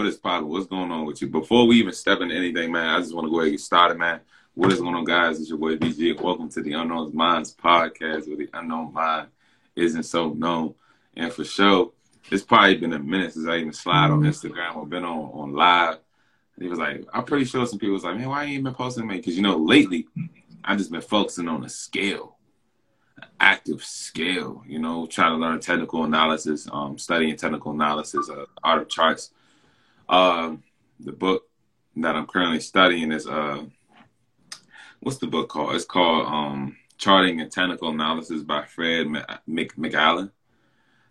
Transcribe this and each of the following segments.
What is poppin'? What's going on with you? Before we even step into anything, man, I just want to go ahead and get started, man. What is going on, guys? It's your boy BG. Welcome to the Unknown Minds podcast, where the unknown mind isn't so known. And for sure, it's probably been a minute since I even slide on Instagram or been on on live. he was like, I'm pretty sure some people was like, man, why ain't you been posting, man? Because you know, lately, I've just been focusing on a scale active scale, you know, trying to learn technical analysis, um, studying technical analysis, uh, art of charts. Um, the book that I'm currently studying is, uh, what's the book called? It's called um, Charting and Technical Analysis by Fred Mc- McAllen.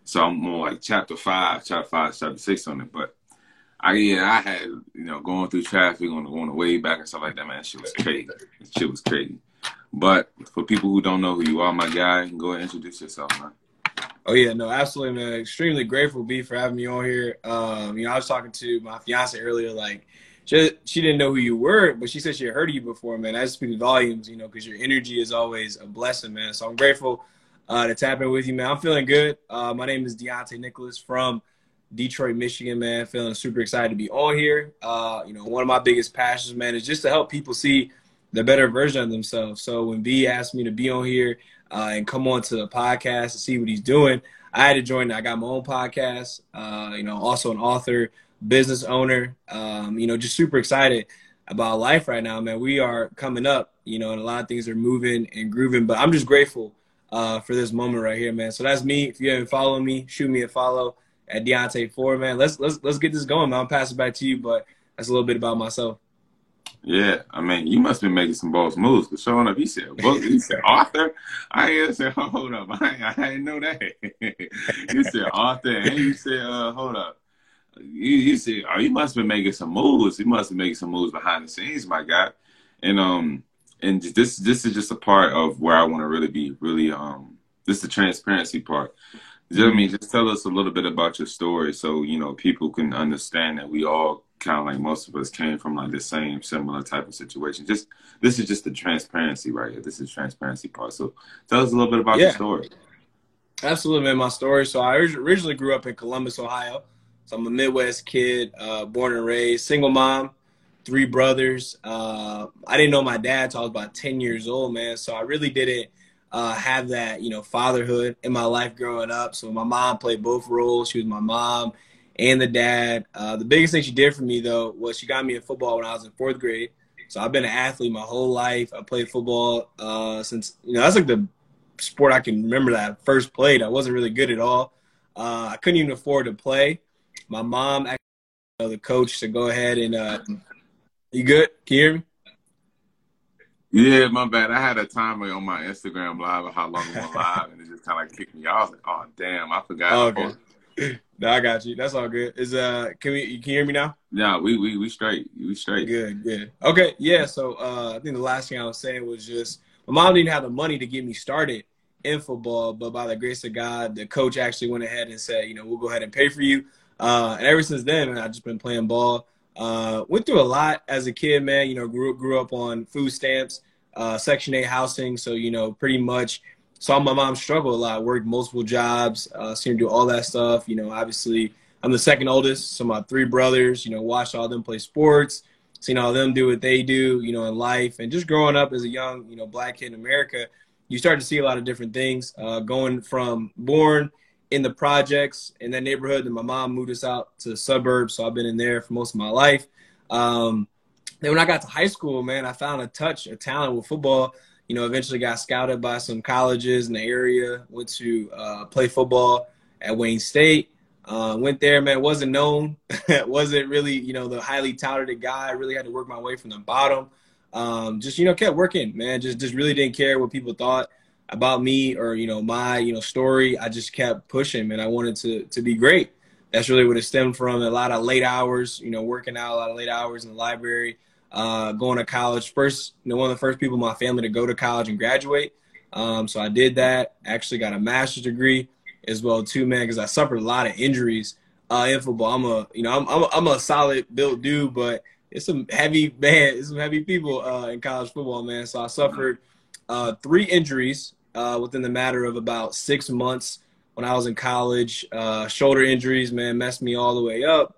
So I'm more like chapter five, chapter five, chapter six on it. But I yeah, I had you know going through traffic on the, on the way back and stuff like that. Man, shit was crazy. Shit was crazy. But for people who don't know who you are, my guy, go and introduce yourself, man. Oh yeah, no, absolutely, man. Extremely grateful, B, for having me on here. Um, you know, I was talking to my fiance earlier, like she she didn't know who you were, but she said she had heard of you before, man. That speaks volumes, you know, because your energy is always a blessing, man. So I'm grateful uh, to tap in with you, man. I'm feeling good. Uh, my name is Deiontae Nicholas from Detroit, Michigan, man. Feeling super excited to be on here. Uh, you know, one of my biggest passions, man, is just to help people see the better version of themselves. So when B asked me to be on here uh, and come on to the podcast and see what he's doing, I had to join. I got my own podcast. Uh, you know, also an author, business owner. Um, you know, just super excited about life right now, man. We are coming up, you know, and a lot of things are moving and grooving. But I'm just grateful uh, for this moment right here, man. So that's me. If you haven't followed me, shoot me a follow at Deiontae Four, man. Let's let's let's get this going, man. I'll pass it back to you, but that's a little bit about myself. Yeah, I mean, you must be making some boss moves. Cause showing up, he said book, he said author. I said, hold up, I, I didn't know that. you said author, and you said, uh, hold up. You, you said, oh, you must be making some moves. You must be making some moves behind the scenes, my guy. And um, and this this is just a part of where I want to really be, really um, this is the transparency part. You know what I mean? Just tell us a little bit about your story, so you know people can understand that we all kind of like most of us came from like the same similar type of situation. Just this is just the transparency right here. This is transparency part. So tell us a little bit about yeah. your story. Absolutely, man. My story. So I originally grew up in Columbus, Ohio. So I'm a Midwest kid, uh, born and raised, single mom, three brothers. Uh, I didn't know my dad until I was about 10 years old, man. So I really didn't uh, have that, you know, fatherhood in my life growing up. So my mom played both roles. She was my mom and the dad. Uh, the biggest thing she did for me though was she got me in football when I was in fourth grade. So I've been an athlete my whole life. I played football uh, since you know that's like the sport I can remember that I first played. I wasn't really good at all. Uh, I couldn't even afford to play. My mom, actually, you know, the coach, to go ahead and uh, you good? Can you hear me? Yeah, my bad. I had a timer on my Instagram live of how long it went live, and it just kind of kicked me off. Like, oh damn, I forgot. Oh, okay no, I got you. That's all good. Is uh, can we? Can you hear me now? Yeah, we we we straight. We straight. Good, good. Okay, yeah. So uh, I think the last thing I was saying was just my mom didn't have the money to get me started in football, but by the grace of God, the coach actually went ahead and said, you know, we'll go ahead and pay for you. Uh, and ever since then, I've just been playing ball. Uh, went through a lot as a kid, man. You know, grew grew up on food stamps, uh, Section Eight housing, so you know, pretty much saw my mom struggle a lot, worked multiple jobs, uh, seen her do all that stuff. You know, obviously, I'm the second oldest, so my three brothers, you know, watched all them play sports, seen all them do what they do, you know, in life. And just growing up as a young, you know, black kid in America, you start to see a lot of different things. Uh, going from born in the projects in that neighborhood, and my mom moved us out to the suburbs, so I've been in there for most of my life. Um, then when I got to high school, man, I found a touch, a talent with football you know, eventually got scouted by some colleges in the area, went to uh, play football at Wayne State. Uh, went there, man, wasn't known, wasn't really, you know, the highly touted guy. Really had to work my way from the bottom. Um, just, you know, kept working, man. Just, just really didn't care what people thought about me or, you know, my, you know, story. I just kept pushing, man. I wanted to, to be great. That's really what it stemmed from. A lot of late hours, you know, working out a lot of late hours in the library uh, going to college. First, you know, one of the first people in my family to go to college and graduate. Um, so I did that. Actually, got a master's degree as well too, man, because I suffered a lot of injuries uh, in football. I'm a, you know, I'm I'm a, I'm a solid built dude, but it's some heavy man, it's some heavy people uh, in college football, man. So I suffered uh, three injuries uh, within the matter of about six months when I was in college. Uh, shoulder injuries, man, messed me all the way up.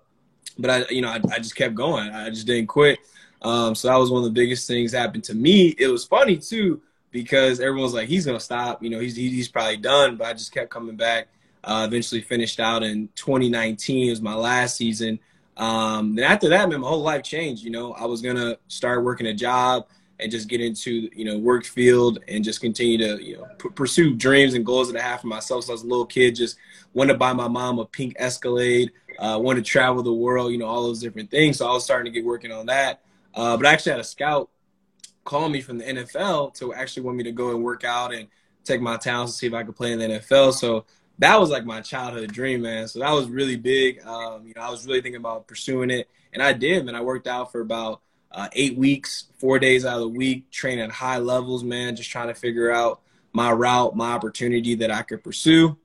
but I, you know, I, I just kept going. I just didn't quit. Um, so that was one of the biggest things happened to me. It was funny too because everyone's like, he's gonna stop. You know, he's he's probably done. But I just kept coming back. Uh, eventually finished out in 2019. It was my last season. Um, and after that, man, my whole life changed. You know, I was gonna start working a job and just get into you know work field and just continue to you know p- pursue dreams and goals that I have for myself. So as a little kid, just wanted to buy my mom a pink Escalade, uh, wanted to travel the world, you know, all those different things. So I was starting to get working on that. Uh, but I actually had a scout call me from the NFL to actually want me to go and work out and take my talents to see if I could play in the NFL. So that was like my childhood dream, man. So that was really big. Um, you know, I was really thinking about pursuing it, and I did, man. I worked out for about uh, eight weeks, four days out of the week, training at high levels, man. Just trying to figure out my route, my opportunity that I could pursue.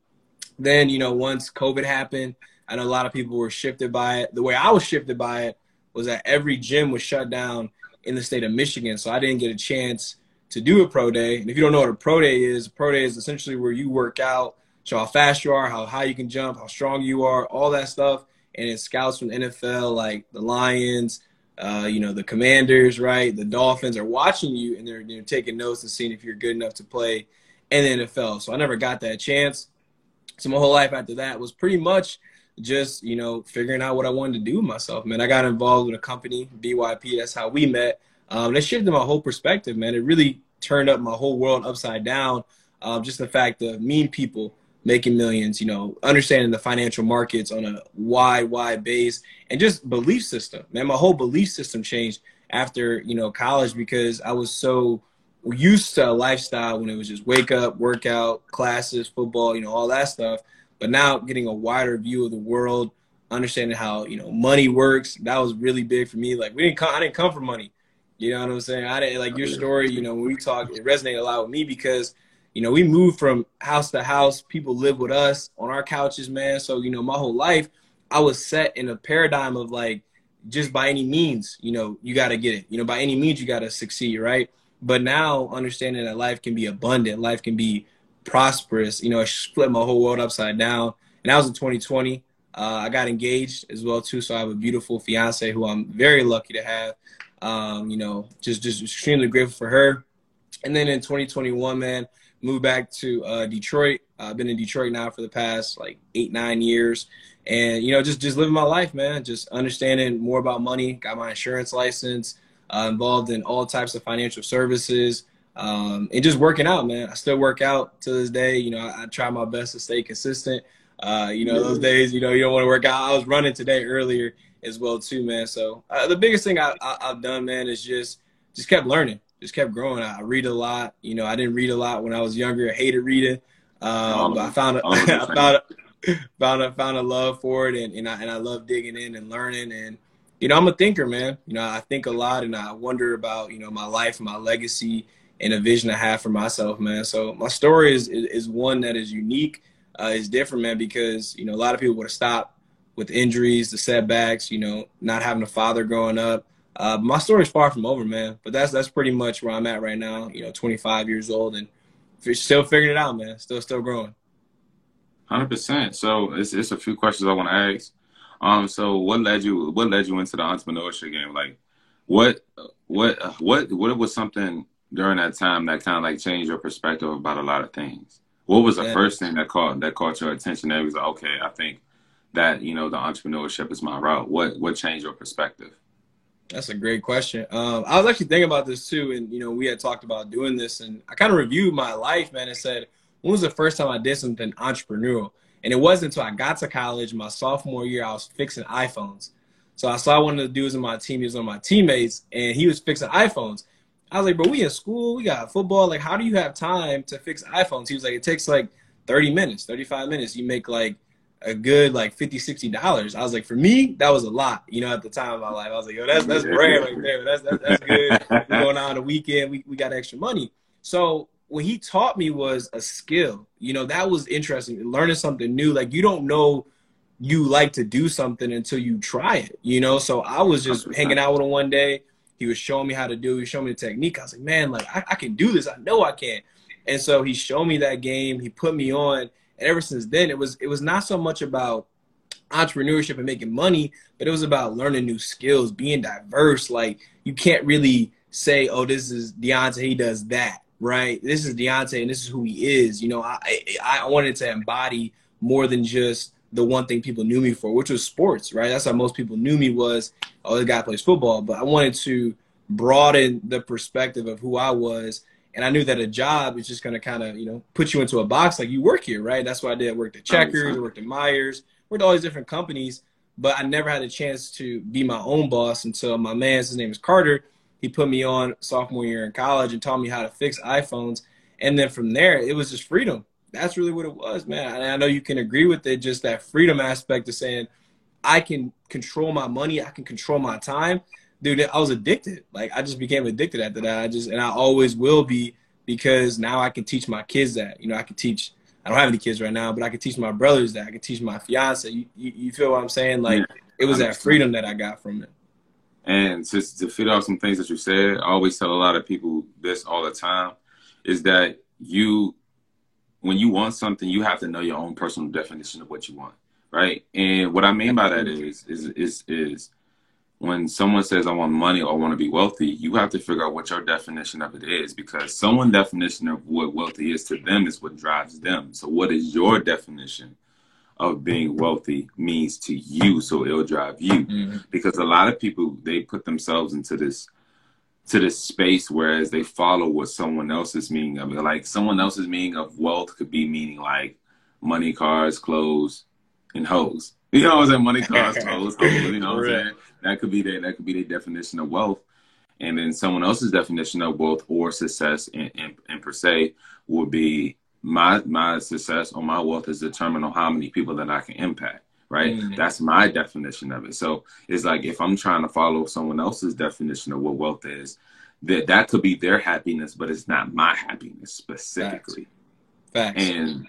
Then, you know, once COVID happened, I know a lot of people were shifted by it. The way I was shifted by it was that every gym was shut down in the state of Michigan, so I didn't get a chance to do a pro day. And if you don't know what a pro day is, a pro day is essentially where you work out show how fast you are, how high you can jump, how strong you are, all that stuff. And it's scouts from NFL, like the Lions, uh, you know, the Commanders, right? The Dolphins are watching you and they're, they're taking notes and seeing if you're good enough to play in the NFL. So I never got that chance. So my whole life after that was pretty much just, you know, figuring out what I wanted to do with myself, man. I got involved with a company, BYP. That's how we met. Um, that shifted my whole perspective, man. It really turned up my whole world upside down. Um, just the fact of mean people making millions, you know, understanding the financial markets on a wide, wide base, and just belief system. Man, my whole belief system changed after, you know, college because I was so used to a lifestyle when it was just wake up, workout, classes, football, you know, all that stuff. But now getting a wider view of the world, understanding how, you know, money works, that was really big for me. Like we didn't come I didn't come for money. You know what I'm saying? I didn't like your story, you know, when we talk, it resonated a lot with me because – you know, we moved from house to house. People live with us on our couches, man. So, you know, my whole life, I was set in a paradigm of like, just by any means, you know, you got to get it. You know, by any means, you got to succeed, right? But now understanding that life can be abundant, life can be prosperous, you know, it split my whole world upside down. And that was in 2020. Uh, I got engaged as well too, so I have a beautiful fiance who I'm very lucky to have. Um, you know, just just extremely grateful for her. And then in 2021, man, moved back to uh, Detroit. I've been in Detroit now for the past like eight, nine years. And, you know, just, just living my life, man. Just understanding more about money. Got my insurance license, uh, involved in all types of financial services, um, and just working out, man. I still work out to this day. You know, I, I try my best to stay consistent. Uh, you know, those days, you know, you don't want to work out. I was running today earlier as well, too, man. So uh, the biggest thing I, I, I've done, man, is just just kept learning just kept growing. I read a lot. You know, I didn't read a lot when I was younger. I hated reading. Um, but I found a, I found a, found a, found a love for it, and, and I and I love digging in and learning. And you know, I'm a thinker, man. You know, I think a lot, and I wonder about you know my life, my legacy, and a vision I have for myself, man. So my story is is one that is unique. Uh, is different, man, because you know a lot of people would have stopped with injuries, the setbacks, you know, not having a father growing up. Uh, my is far from over, man. But that's that's pretty much where I'm at right now. You know, 25 years old and still figuring it out, man. Still still growing. Hundred percent. So it's it's a few questions I want to ask. Um, so what led you what led you into the entrepreneurship game? Like, what what what what was something during that time that kind of like changed your perspective about a lot of things? What was the yeah. first thing that caught that caught your attention? That was like, okay, I think that you know the entrepreneurship is my route. What what changed your perspective? That's a great question. Um, I was actually thinking about this too, and you know, we had talked about doing this, and I kind of reviewed my life, man, and said, when was the first time I did something entrepreneurial? And it wasn't until I got to college, my sophomore year, I was fixing iPhones. So I saw one of the dudes in my team, he was one of my teammates, and he was fixing iPhones. I was like, bro, we in school, we got football. Like, how do you have time to fix iPhones? He was like, it takes like 30 minutes, 35 minutes. You make like a good like 50 60 dollars. I was like for me that was a lot you know at the time of my life. I was like yo that's that's brand right there. That's that's, that's good. We're going on the weekend we, we got extra money. So what he taught me was a skill. You know that was interesting learning something new. Like you don't know you like to do something until you try it you know? So i was just hanging out with him one day he was showing me how to do he showing me the technique i was like man like I, I can do this i know i can and so he showed me that game he put me on and ever since then, it was it was not so much about entrepreneurship and making money, but it was about learning new skills, being diverse. Like you can't really say, "Oh, this is Deiontae, he does that." Right? This is Deiontae, and this is who he is. You know, I I wanted to embody more than just the one thing people knew me for, which was sports. Right? That's how most people knew me was, "Oh, the guy plays football." But I wanted to broaden the perspective of who I was. And I knew that a job is just going to kind of, you know, put you into a box like you work here, right? That's what I did. I worked at Checkers, I worked at Meijer's, worked at all these different companies, but I never had a chance to be my own boss until my man, his name is Carter, he put me on sophomore year in college and taught me how to fix iPhones. And then from there, it was just freedom. That's really what it was, man. And I know you can agree with it, just that freedom aspect of saying, I can control my money, I can control my time. Dude, I was addicted. Like I just became addicted after that. I just and I always will be because now I can teach my kids that. You know, I can teach I don't have any kids right now, but I can teach my brothers that. I can teach my fiance. You, you, you feel what I'm saying? Like yeah, it was that freedom that I got from it. And just to fit off some things that you said, I always tell a lot of people this all the time, is that you, when you want something, you have to know your own personal definition of what you want, right? And what I mean by that is, is, is, is when someone says I want money or I want to be wealthy, you have to figure out what your definition of it is because someone's definition of what wealthy is to them is what drives them. So what is your definition of being wealthy means to you? So it'll drive you. Mm-hmm. Because a lot of people they put themselves into this to this space whereas they follow what someone else's meaning of it. Like someone else's meaning of wealth could be meaning like money, cars, clothes, and hoes. You know what I'm saying? Money, cars, clothes, hoes, you know what I'm saying? That could be their that could be their definition of wealth, and then someone else's definition of wealth or success, in, in, in per se, would be my my success or my wealth is determined on how many people that I can impact. Right, mm-hmm. that's my definition of it. So it's like if I'm trying to follow someone else's definition of what wealth is, that that could be their happiness, but it's not my happiness specifically. Facts. Facts. And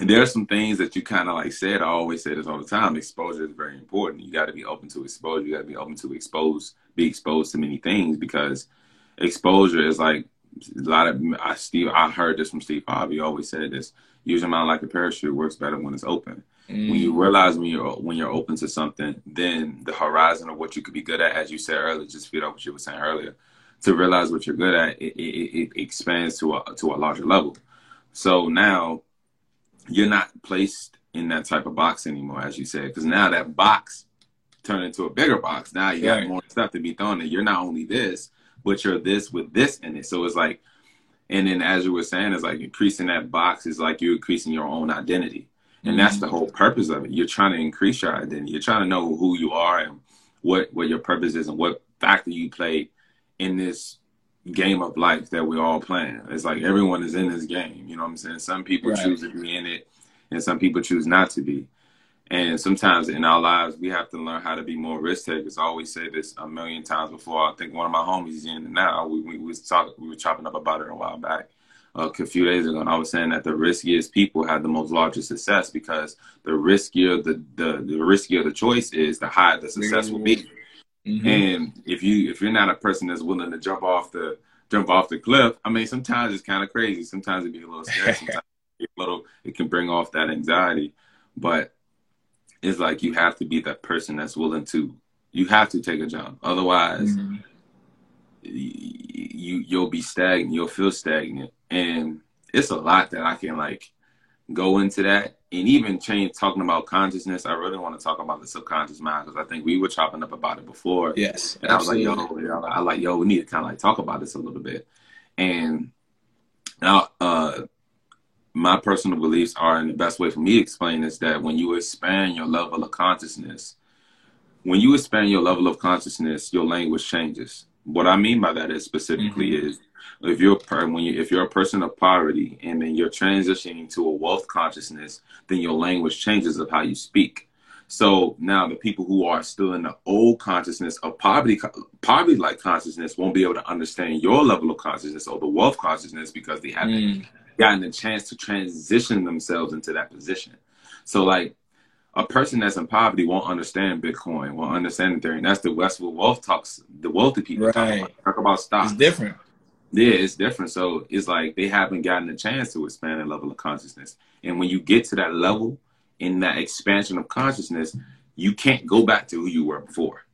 and there are some things that you kind of like said. I always say this all the time. Exposure is very important. You got to be open to exposure. You got to be open to expose, be exposed to many things because exposure is like a lot of I Steve. I heard this from Steve Harvey. Always said this. Use your mind like a parachute works better when it's open. Mm. When you mm. realize when you're when you're open to something, then the horizon of what you could be good at, as you said earlier, just feed off what you were saying earlier, to realize what you're good at, it, it, it expands to a to a larger level. So now you're not placed in that type of box anymore, as you said, because now that box turned into a bigger box. Now you got more stuff to be thrown in. You're not only this, but you're this with this in it. So it's like, and then as you were saying, it's like increasing that box is like you're increasing your own identity. And that's the whole purpose of it. You're trying to increase your identity. You're trying to know who you are and what what your purpose is and what factor you play in this game of life that we're all playing. It's like everyone is in this game. You know what I'm saying? Some people right. choose to be in it, and some people choose not to be. And sometimes in our lives, we have to learn how to be more risk takers. I always say this a million times before. I think one of my homies is in it now. We, we, we was talking, we were chopping up about it a while back, a few days ago, and I was saying that the riskiest people have the most largest success because the riskier the the, the riskier the choice is, the higher the success will be. Mm-hmm. And if you if you're not a person that's willing to jump off the jump off the cliff, I mean, sometimes it's kind of crazy. Sometimes it be a little scary. Sometimes a little, it can bring off that anxiety. But it's like you have to be that person that's willing to. You have to take a jump. Otherwise, mm-hmm. you you'll be stagnant. You'll feel stagnant, and it's a lot that I can like go into that and even change talking about consciousness. I really want to talk about the subconscious mind because I think we were chopping up about it before. Yes, and absolutely. I was like, yo, I like, yo, we need to kind of like talk about this a little bit. And now, uh, my personal beliefs are, and the best way for me to explain is that when you expand your level of consciousness, when you expand your level of consciousness, your language changes. What I mean by that is specifically mm-hmm. is if you're when you if you're a person of poverty and then you're transitioning to a wealth consciousness, then your language changes of how you speak. So now the people who are still in the old consciousness of poverty, poverty like consciousness won't be able to understand your level of consciousness or the wealth consciousness because they haven't mm. gotten a chance to transition themselves into that position. So like a person that's in poverty won't understand Bitcoin, won't understand Ethereum. That's the Westwood Wealth talks. The wealthy people right. talk, about, talk about stocks. It's different. Yeah, it's different. So it's like they haven't gotten a chance to expand their level of consciousness. And when you get to that level, in that expansion of consciousness, you can't go back to who you were before.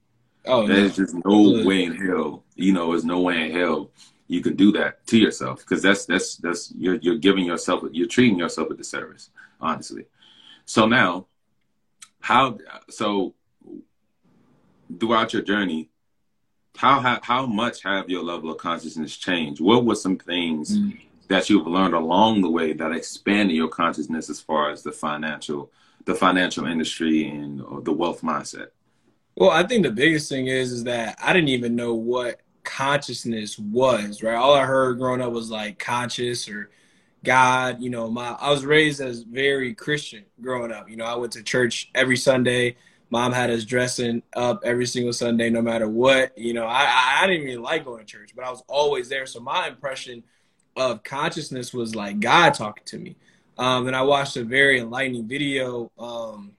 Oh, There's no. just no way in hell, you know, there's no way in hell you can do that to yourself because that's that's that's you're you're giving yourself you're treating yourself a disservice, honestly. So now, how so throughout your journey, how how how much have your level of consciousness changed? What were some things Mm. that you've learned along the way that expanded your consciousness as far as the financial the financial industry and or the wealth mindset? Well, I think the biggest thing is is that I didn't even know what consciousness was, right? All I heard growing up was like conscious or God, you know, my I was raised as very Christian growing up. You know, I went to church every Sunday. Mom had us dressing up every single Sunday, no matter what. You know, I I didn't even like going to church, but I was always there. So my impression of consciousness was like God talking to me. Um, and I watched a very enlightening video. Um,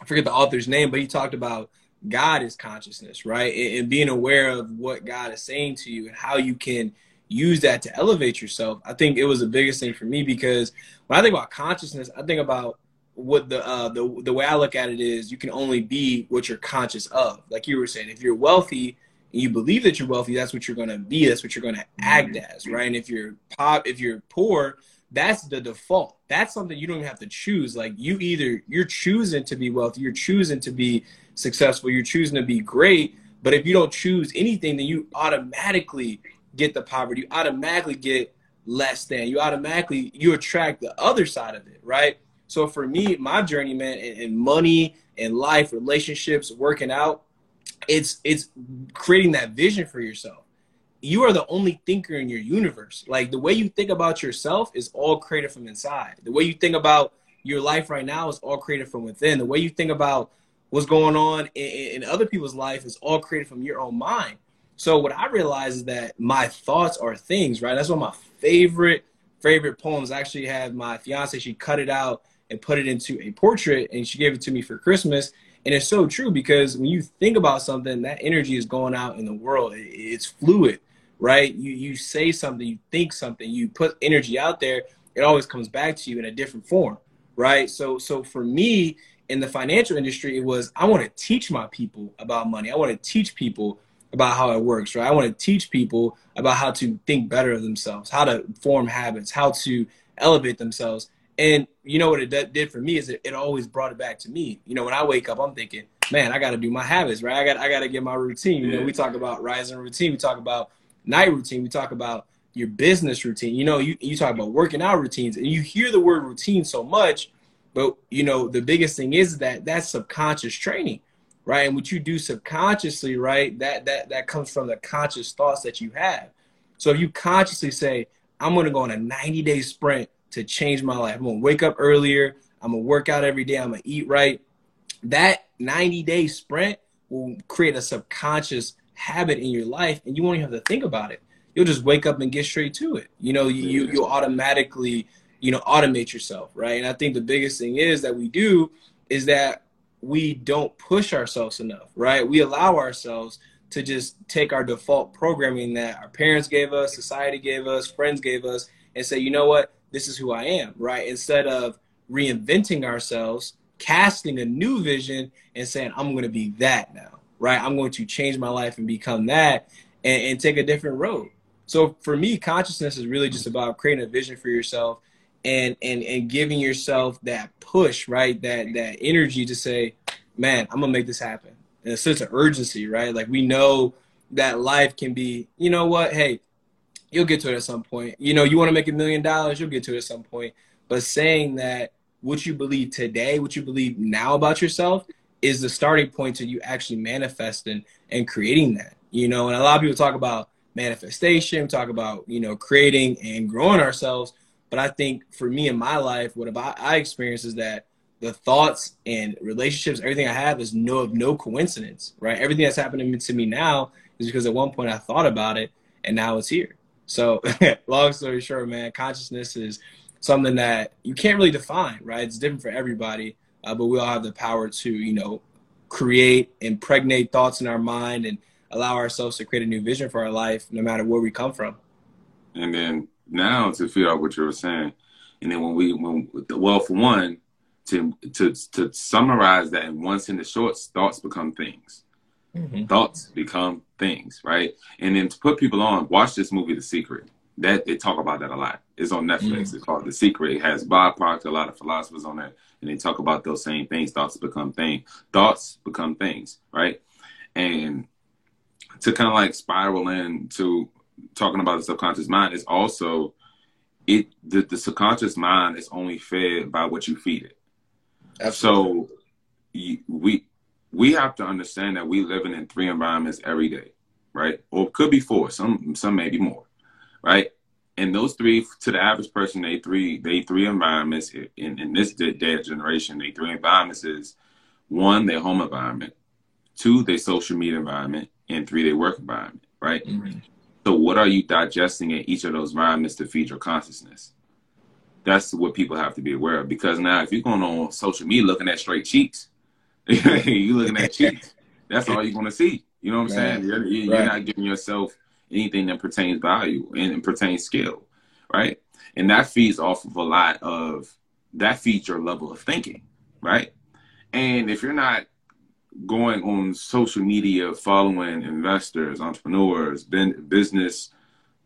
I forget the author's name, but he talked about God is consciousness, right? And, and being aware of what God is saying to you and how you can use that to elevate yourself. I think it was the biggest thing for me because when I think about consciousness, I think about what the uh, the the way I look at it is you can only be what you're conscious of. Like you were saying, if you're wealthy and you believe that you're wealthy, that's what you're going to be. That's what you're going to act as, right? And if you're pop, if you're poor, that's the default. That's something you don't even have to choose. Like you either you're choosing to be wealthy, you're choosing to be successful, you're choosing to be great. But if you don't choose anything, then you automatically get the poverty. You automatically get less than. You automatically you attract the other side of it, right? So for me, my journey, man, in, money and life, relationships, working out, it's it's creating that vision for yourself. You are the only thinker in your universe. Like the way you think about yourself is all created from inside. The way you think about your life right now is all created from within. The way you think about what's going on in, in other people's life is all created from your own mind. So what I realize is that my thoughts are things, right? That's one of my favorite favorite poems. I actually had my fiance, she cut it out and put it into a portrait and she gave it to me for Christmas. And it's so true because when you think about something, that energy is going out in the world. It's fluid, right? You you say something, you think something, you put energy out there, it always comes back to you in a different form, right? So so for me in the financial industry, it was I want to teach my people about money. I want to teach people about how it works, right? I want to teach people about how to think better of themselves, how to form habits, how to elevate themselves. And you know what it did for me is it, it always brought it back to me. You know, when I wake up, I'm thinking, man, I got to do my habits, right? I got I got to get my routine. You know, we talk about rising routine, we talk about night routine, we talk about your business routine. You know, you you talk about working out routines, and you hear the word routine so much, but you know, the biggest thing is that that's subconscious training, right? And what you do subconsciously, right? That that that comes from the conscious thoughts that you have. So if you consciously say, I'm gonna go on a 90 day sprint to change my life. I'm gonna wake up earlier. I'm gonna work out every day. I'm gonna eat right. That 90 day sprint will create a subconscious habit in your life, and you won't even have to think about it. You'll just wake up and get straight to it. You know, you you you'll automatically, you know, automate yourself, right? And I think the biggest thing is that we do is that we don't push ourselves enough, right? We allow ourselves to just take our default programming that our parents gave us, society gave us, friends gave us, and say, you know what, this is who I am, right? Instead of reinventing ourselves, casting a new vision, and saying, I'm going to be that now, right? I'm going to change my life and become that and, and take a different road. So for me, consciousness is really just about creating a vision for yourself and and and giving yourself that push, right? That that energy to say, man, I'm gonna make this happen. In a sense of urgency, right? Like we know that life can be, you know what, hey, you'll get to it at some point. You know, you want to make a million dollars, you'll get to it at some point. But saying that what you believe today, what you believe now about yourself, is the starting point to you actually manifesting and creating that. You know, and a lot of people talk about manifestation, talk about, you know, creating and growing ourselves. But I think for me in my life, what about I experience is that the thoughts and relationships, everything I have is no of no coincidence, right? Everything that's happening to me now is because at one point I thought about it and now it's here. So long story short, man, consciousness is something that you can't really define, right? It's different for everybody, uh, but we all have the power to, you know, create, impregnate thoughts in our mind and allow ourselves to create a new vision for our life, no matter where we come from. And then now to figure out what you were saying, and then when we when well for one to to to summarize that once in one sentence shorts, thoughts become things. Mm-hmm. Thoughts become things, right? And then to put people on, watch this movie, The Secret. That they talk about that a lot. It's on Netflix. Mm-hmm. It's called The Secret. It has Bob Proctor, a lot of philosophers on that, and they talk about those same things. Thoughts become things. Thoughts become things, right? And to kind of like spiral into talking about the subconscious mind is also it the, the subconscious mind is only fed by what you feed it. Absolutely. So we we have to understand that we living in three environments every day, right? Or it could be four, some some maybe more, right? And those three, to the average person, they three they three environments in, in this day generation. They three environments is one, their home environment, two, their social media environment, and three, their work environment, right? Mm-hmm. So what are you digesting in each of those environments to feed your consciousness? That's what people have to be aware of. Because now if you're going on social media looking at straight cheeks, you looking at cheeks, that's all you're gonna see. You know what I'm right. saying? You're, you're right. not giving yourself anything that pertains value and, and pertains skill, right? And that feeds off of a lot of that feeds your level of thinking, right? And if you're not going on social media following investors, entrepreneurs, business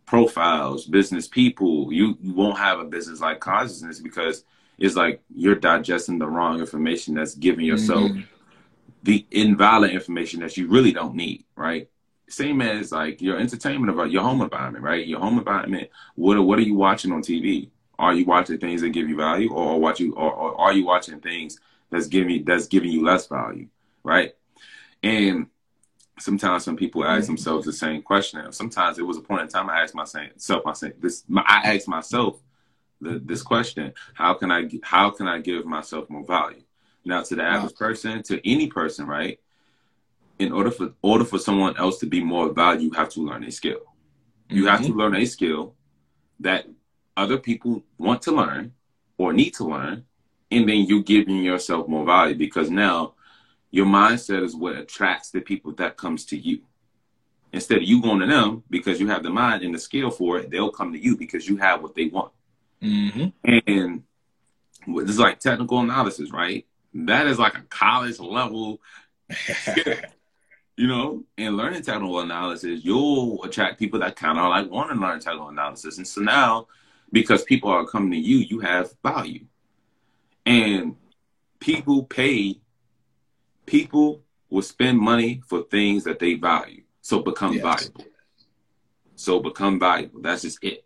profiles, business people, you, you won't have a business like consciousness because it's like you're digesting the wrong information that's giving yourself mm-hmm. The invalid information that you really don't need, right? Same as like your entertainment about your home environment, right? Your home environment. What what are you watching on TV? Are you watching things that give you value, or watch you, or, or are you watching things that's giving that's giving you less value? right? And sometimes some people ask themselves the same question. Sometimes it was a point in time I asked myself, I said this, I asked myself the, this question: How can I how can I give myself more value? Now, to the average person, to any person, right? In order for order for someone else to be more valuable, you have to learn a skill. You mm-hmm. have to mm-hmm. learn a skill that other people want to learn or need to learn, and then you're giving yourself more value because now your mindset is what attracts the people that comes to you. Instead of you going to them because you have the mind and the skill for it, they'll come to you because you have what they want. Mm-hmm. And this is like technical analysis, right? That is like a college level skill. you know, and learning technical analysis, you'll attract people that kind of like want to learn technical analysis. And so now, because people are coming to you, you have value. And people pay people will spend money for things that they value. So become yes. valuable. So become valuable. That's just it.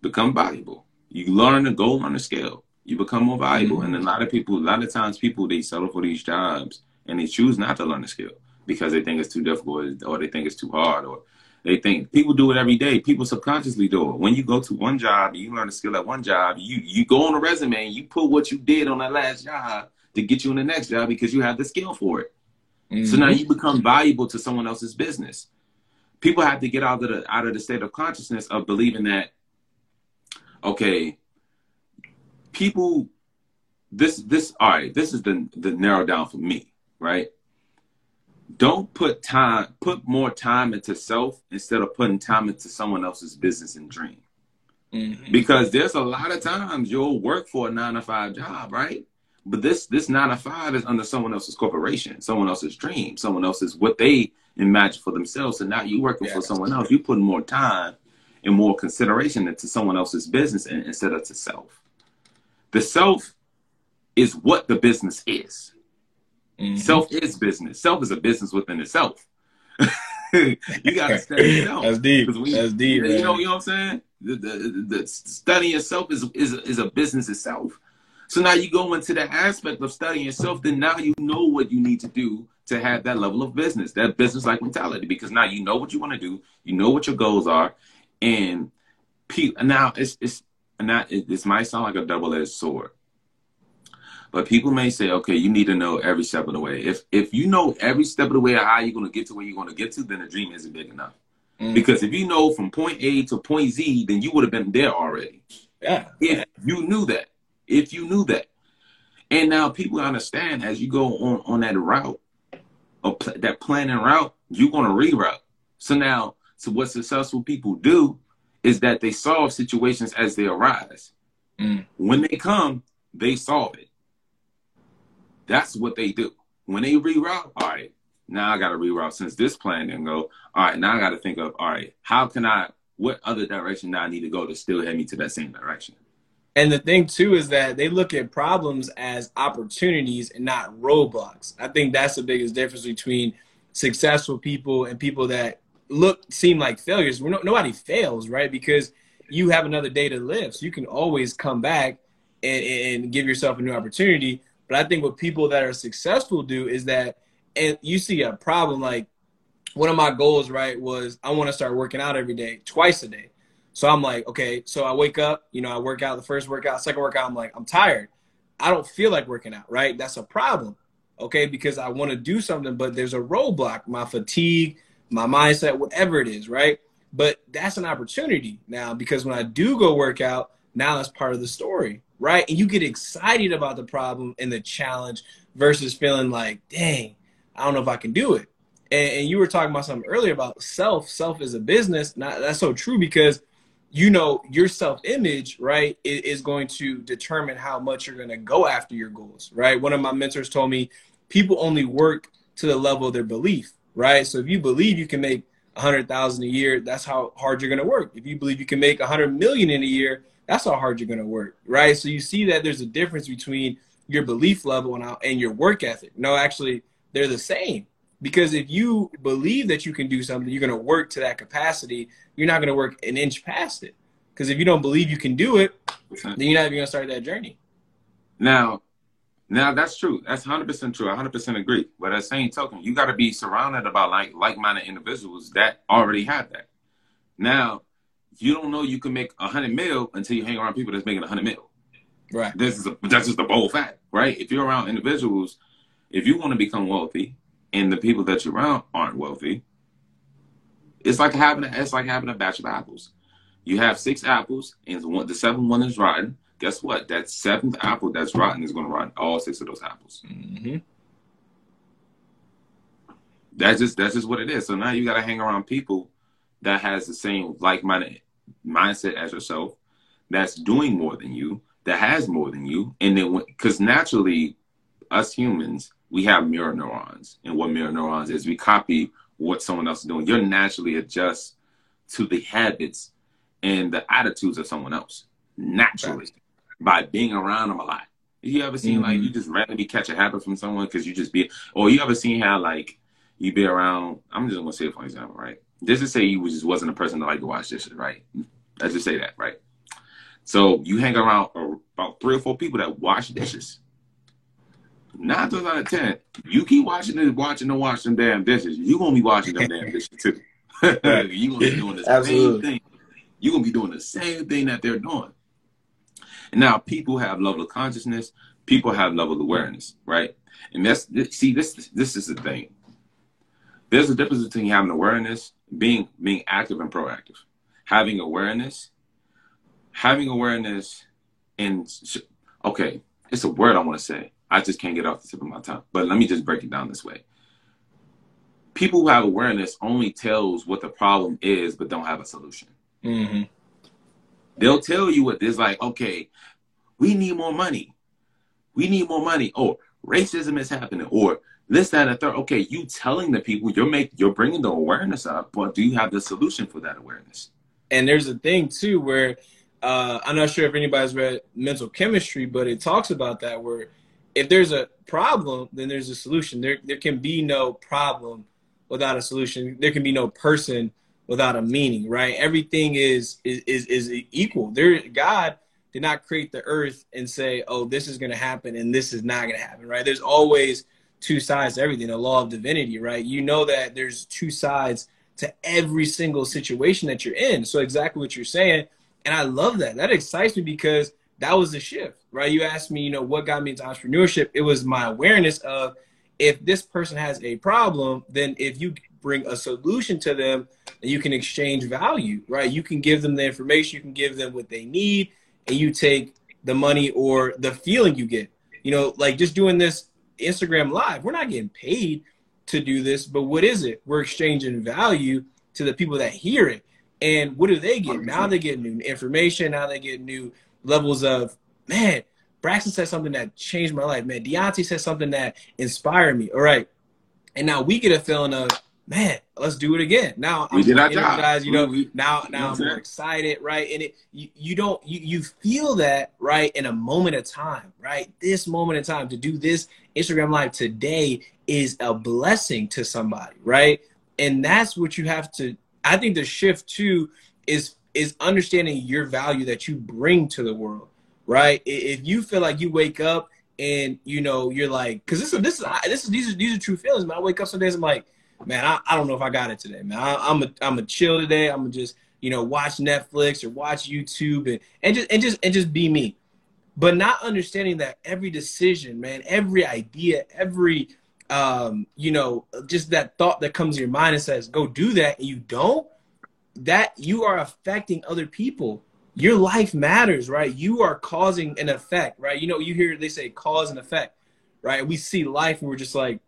Become valuable. You learn to go on a scale. You become more valuable. Mm-hmm. And a lot of people, a lot of times people, they settle for these jobs and they choose not to learn the skill because they think it's too difficult or they think it's too hard or they think people do it every day. People subconsciously do it. When you go to one job, you learn a skill at one job, you, you go on a resume and you put what you did on that last job to get you in the next job because you have the skill for it. Mm-hmm. So now you become valuable to someone else's business. People have to get out of the out of the state of consciousness of believing that okay, people this this all right, this is the the narrow down for me, right? Don't put time put more time into self instead of putting time into someone else's business and dream. Mm-hmm. Because there's a lot of times you'll work for a nine to five job, right? But this this nine to five is under someone else's corporation, someone else's dream, someone else's what they imagine for themselves. And now you working yeah, for someone else. You putting more time and more consideration into someone else's business instead of to self. The self is what the business is. Mm-hmm. Self is business. Self is a business within itself. you gotta study yourself. That's deep. We, That's deep. You know, you know what I'm saying? The, the, the, studying yourself is, is is a business itself. So now you go into the aspect of studying yourself, then now you know what you need to do to have that level of business, that business like mentality, because now you know what you want to do, you know what your goals are, and people now it's it's not it, this might sound like a double edged sword, but people may say, okay, you need to know every step of the way. If if you know every step of the way of how you're going to get to where you're going to get to, then the dream isn't big enough. Mm. Because if you know from point A to point Z, then you would have been there already. Yeah. If you knew that if you knew that. And now people understand as you go on on that route, that planning route, you're gonna reroute. So now, so what successful people do is that they solve situations as they arise. Mm. When they come, they solve it. That's what they do. When they reroute, all right, now I got to reroute since this plan didn't go. All right, now I got to think of, all right, how can I, what other direction now I need to go to still head me to that same direction? And the thing too is that they look at problems as opportunities and not roadblocks. I think that's the biggest difference between successful people and people that look seem like failures. No, nobody fails, right? Because you have another day to live, so you can always come back and, and give yourself a new opportunity. But I think what people that are successful do is that, and you see a problem like one of my goals, right, was I want to start working out every day, twice a day. So I'm like, okay, so I wake up, you know, I work out the first workout, second workout, I'm like, I'm tired. I don't feel like working out, right? That's a problem, okay? Because I want to do something, but there's a roadblock, my fatigue, my mindset, whatever it is, right? But that's an opportunity now because when I do go work out, now that's part of the story, right? And you get excited about the problem and the challenge versus feeling like, dang, I don't know if I can do it. And, and you were talking about something earlier about self. Self is a business. Now, that's so true because you know your self image right is, going to determine how much you're going to go after your goals right one of my mentors told me people only work to the level of their belief right so if you believe you can make a hundred thousand a year that's how hard you're going to work if you believe you can make a hundred million in a year that's how hard you're going to work right so you see that there's a difference between your belief level and, and your work ethic no actually they're the same because if you believe that you can do something, you're going to work to that capacity. You're not going to work an inch past it. Because if you don't believe you can do it, then you're not even going to start that journey. Now, now that's true. That's 100% true. 100% agree. But at the same token, you got to be surrounded about like like-minded individuals that already have that. Now, you don't know you can make a hundred mil until you hang around people that's making a hundred mil. Right. This is a, that's just a bold fact, right? If you're around individuals, if you want to become wealthy, and the people that you're around aren't wealthy, it's like having a, it's like having a batch of apples. You have six apples, and one, the seventh one is rotten. Guess what? That seventh apple that's rotten is going to rot all six of those apples. Mm-hmm. That's just that's just what it is. So now you got to hang around people that has the same like-minded mindset as yourself, that's doing more than you, that has more than you, and then because naturally, us humans we have mirror neurons. And what mirror neurons is, we copy what someone else is doing. You're naturally adjust to the habits and the attitudes of someone else naturally right. By being around them a lot. You ever seen mm-hmm. like you just randomly catch a habit from someone because you just be, or you ever seen how like you be around? I'm just gonna say for example, right? Just to say you just wasn't a person that like to wash dishes, right? Let's just say that, right? So you hang around about three or four people that wash dishes nine times out of ten, you keep watching and watching and watching damn dishes, you gonna be watching them damn dishes too. you gonna be doing the Absolutely. same thing. you gonna be doing the same thing that they're doing. Now people have level of consciousness, people have level of awareness, right? And that's see this this is the thing. There's a difference between having awareness, being being active and proactive. Having awareness, having awareness, and okay, it's a word I want to say I just can't get off the tip of my tongue. But let me just break it down this way. People who have awareness only tells what the problem is, but don't have a solution. Mm-hmm. They'll tell you what there's like, okay, we need more money. We need more money. Or racism is happening. Or this, that, and third. Okay, you telling the people you're make you're bringing the awareness up, but do you have the solution for that awareness? And there's a thing too where uh, I'm not sure if anybody's read mental chemistry, but it talks about that where if there's a problem, then there's a solution. There there can be no problem without a solution. There can be no person without a meaning, right? Everything is is is, is equal. There God did not create the earth and say, "Oh, this is going to happen and this is not going to happen," right? There's always two sides to everything. The law of divinity, right? You know that there's two sides to every single situation that you're in. So exactly what you're saying, and I love that. That excites me because that was the shift, right? You asked me, you know, what got me into entrepreneurship. It was my awareness of if this person has a problem, then if you bring a solution to them, and you can exchange value, right? You can give them the information, you can give them what they need, and you take the money or the feeling you get. You know, like just doing this Instagram live, we're not getting paid to do this, but what is it? We're exchanging value to the people that hear it. And what do they get? Now they get new information, now they get new levels of man Braxton said something that changed my life. Man, Deiontae said something that inspired me. All right. And now we get a feeling of, man, let's do it again. Now we I'm did our job. You know, we, now now I'm more excited, right? And it you, you don't you you feel that right in a moment of time, right? This moment in time to do this Instagram live today is a blessing to somebody, right? And that's what you have to. I think the shift too is is understanding your value that you bring to the world, right? If you feel like you wake up and you know you're like, because this is this is this is these are these are true feelings. Man, I wake up some days I'm like man, I, I don't know if I got it today, man. I, am a I'm a chill today. I'm gonna just you know watch Netflix or watch YouTube and and just and just and just be me, but not understanding that every decision, man, every idea, every um, you know, just that thought that comes to your mind and says, go do that, and you don't, that you are affecting other people. Your life matters, right? You are causing an effect, right? You know, you hear they say cause and effect, right? We see life and we're just like,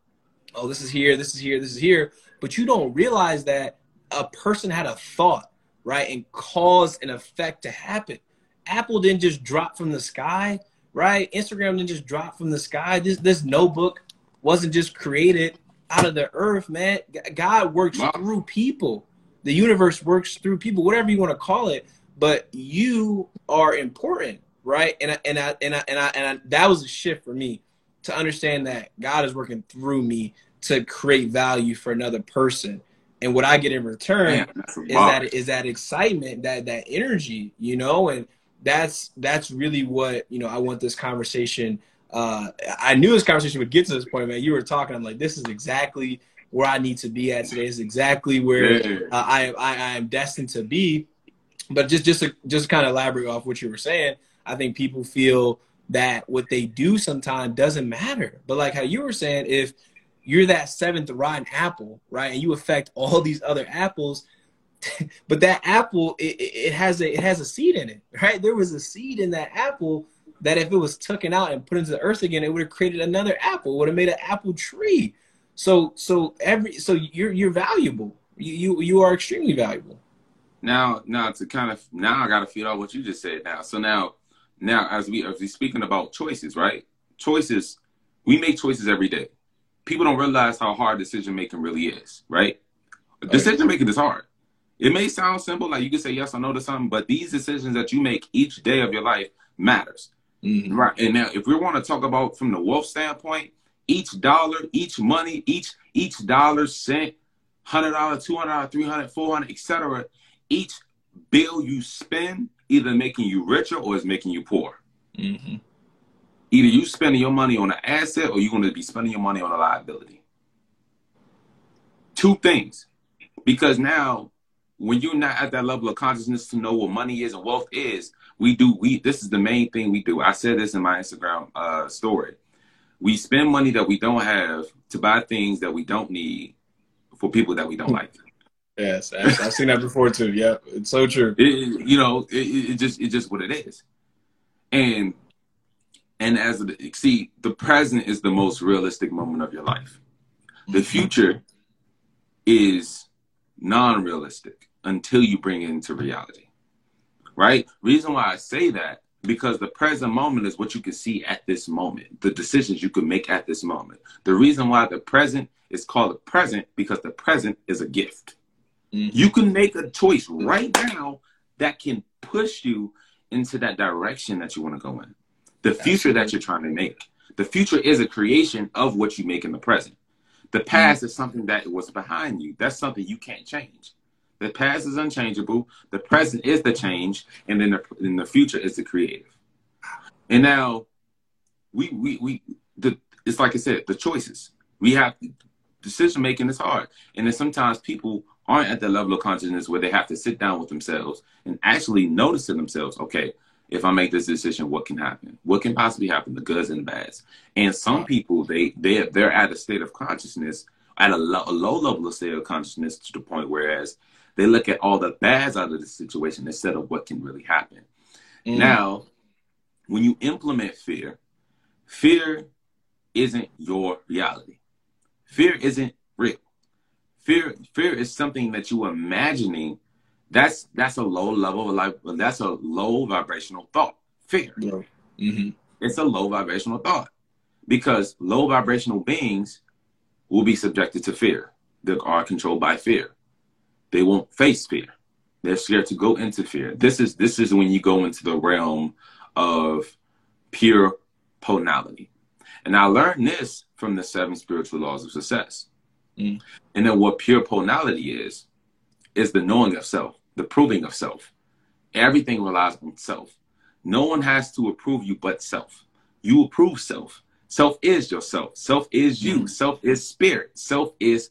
oh, this is here, this is here, this is here. But you don't realize that a person had a thought, right, and caused an effect to happen. Apple didn't just drop from the sky, right? Instagram didn't just drop from the sky. This this notebook wasn't just created out of the earth, man. God works wow. through people. The universe works through people, whatever you want to call it. But you are important, right? And I, and I, and I, and I, and I, that was a shift for me to understand that God is working through me to create value for another person. And what I get in return Man, is that is that excitement, that that energy, you know, and that's that's really what you know. I want this conversation. Uh, I knew this conversation would get to this point, man. You were talking. I'm like, this is exactly where I need to be at today. This is exactly where uh, I, I I am destined to be. But just just to, just kind of elaborate off what you were saying, I think people feel that what they do sometimes doesn't matter. But like how you were saying, if you're that seventh rotten apple, right, and you affect all these other apples, but that apple it, it has a it has a seed in it, right? There was a seed in that apple that if it was taken out and put into the earth again, it would have created another apple. Would have made an apple tree. So so every so you're you're valuable. You you you are extremely valuable. Now now to kind of now I got to feed off what you just said. Now so now now as we as we speaking about choices, right? Choices, we make choices every day. People don't realize how hard decision making really is, right? Decision making is hard. It may sound simple, like you can say yes or no to something, but these decisions that you make each day of your life matters. Mm-hmm. Right. And now if we want to talk about from the wealth standpoint, each dollar, each money, each each dollar, cent, hundred dollar, two hundred dollar, three hundred, four hundred, etc. Each bill you spend either making you richer or is making you poor. Mm-hmm. Either you spending your money on an asset or you're going to be spending your money on a liability. Two things. Because now, when you're not at that level of consciousness to know what money is and wealth is, we do, we, this is the main thing we do. I said this in my Instagram uh, story. We spend money that we don't have to buy things that we don't need for people that we don't like. Yes, I've seen that before too. Yeah, it's so true. It, you know, it, it just it's just what it is, and and as see, the present is the most realistic moment of your life. The mm-hmm. future is non-realistic until you bring it into reality. Right? Reason why I say that because the present moment is what you can see at this moment, the decisions you can make at this moment. The reason why the present is called the present because the present is a gift. Mm-hmm. You can make a choice right now that can push you into that direction that you want to go in. The future that you're trying to make. The future is a creation of what you make in the present. The past mm-hmm. is something that was behind you. That's something you can't change. The past is unchangeable. The present is the change, and then the, in the future is the creative. And now, we we we the it's like I said, the choices we have. Decision making is hard, and then sometimes people aren't at the level of consciousness where they have to sit down with themselves and actually notice to themselves, okay, if I make this decision, what can happen? What can possibly happen? The goods and the bads. And some people, they they they're at a state of consciousness, at a, lo- a low level of state of consciousness to the point whereas they look at all the bads out of the situation instead of what can really happen. Mm. Now, when you implement fear, fear isn't your reality. Fear isn't fear fear is something that you are imagining that's that's a low level of life that's a low vibrational thought fear yeah. mm-hmm. It's a low vibrational thought because low vibrational beings will be subjected to fear. They are controlled by fear. They won't face fear. They're scared to go into fear. This is this is when you go into the realm of pure potentiality. And I learned this from the seven spiritual laws of success. Mm. And then what pure potentiality is, is the knowing of self, the proving of self. Everything relies on self. No one has to approve you but self. You approve self. Self is yourself. Self is you. Mm. Self is spirit. Self is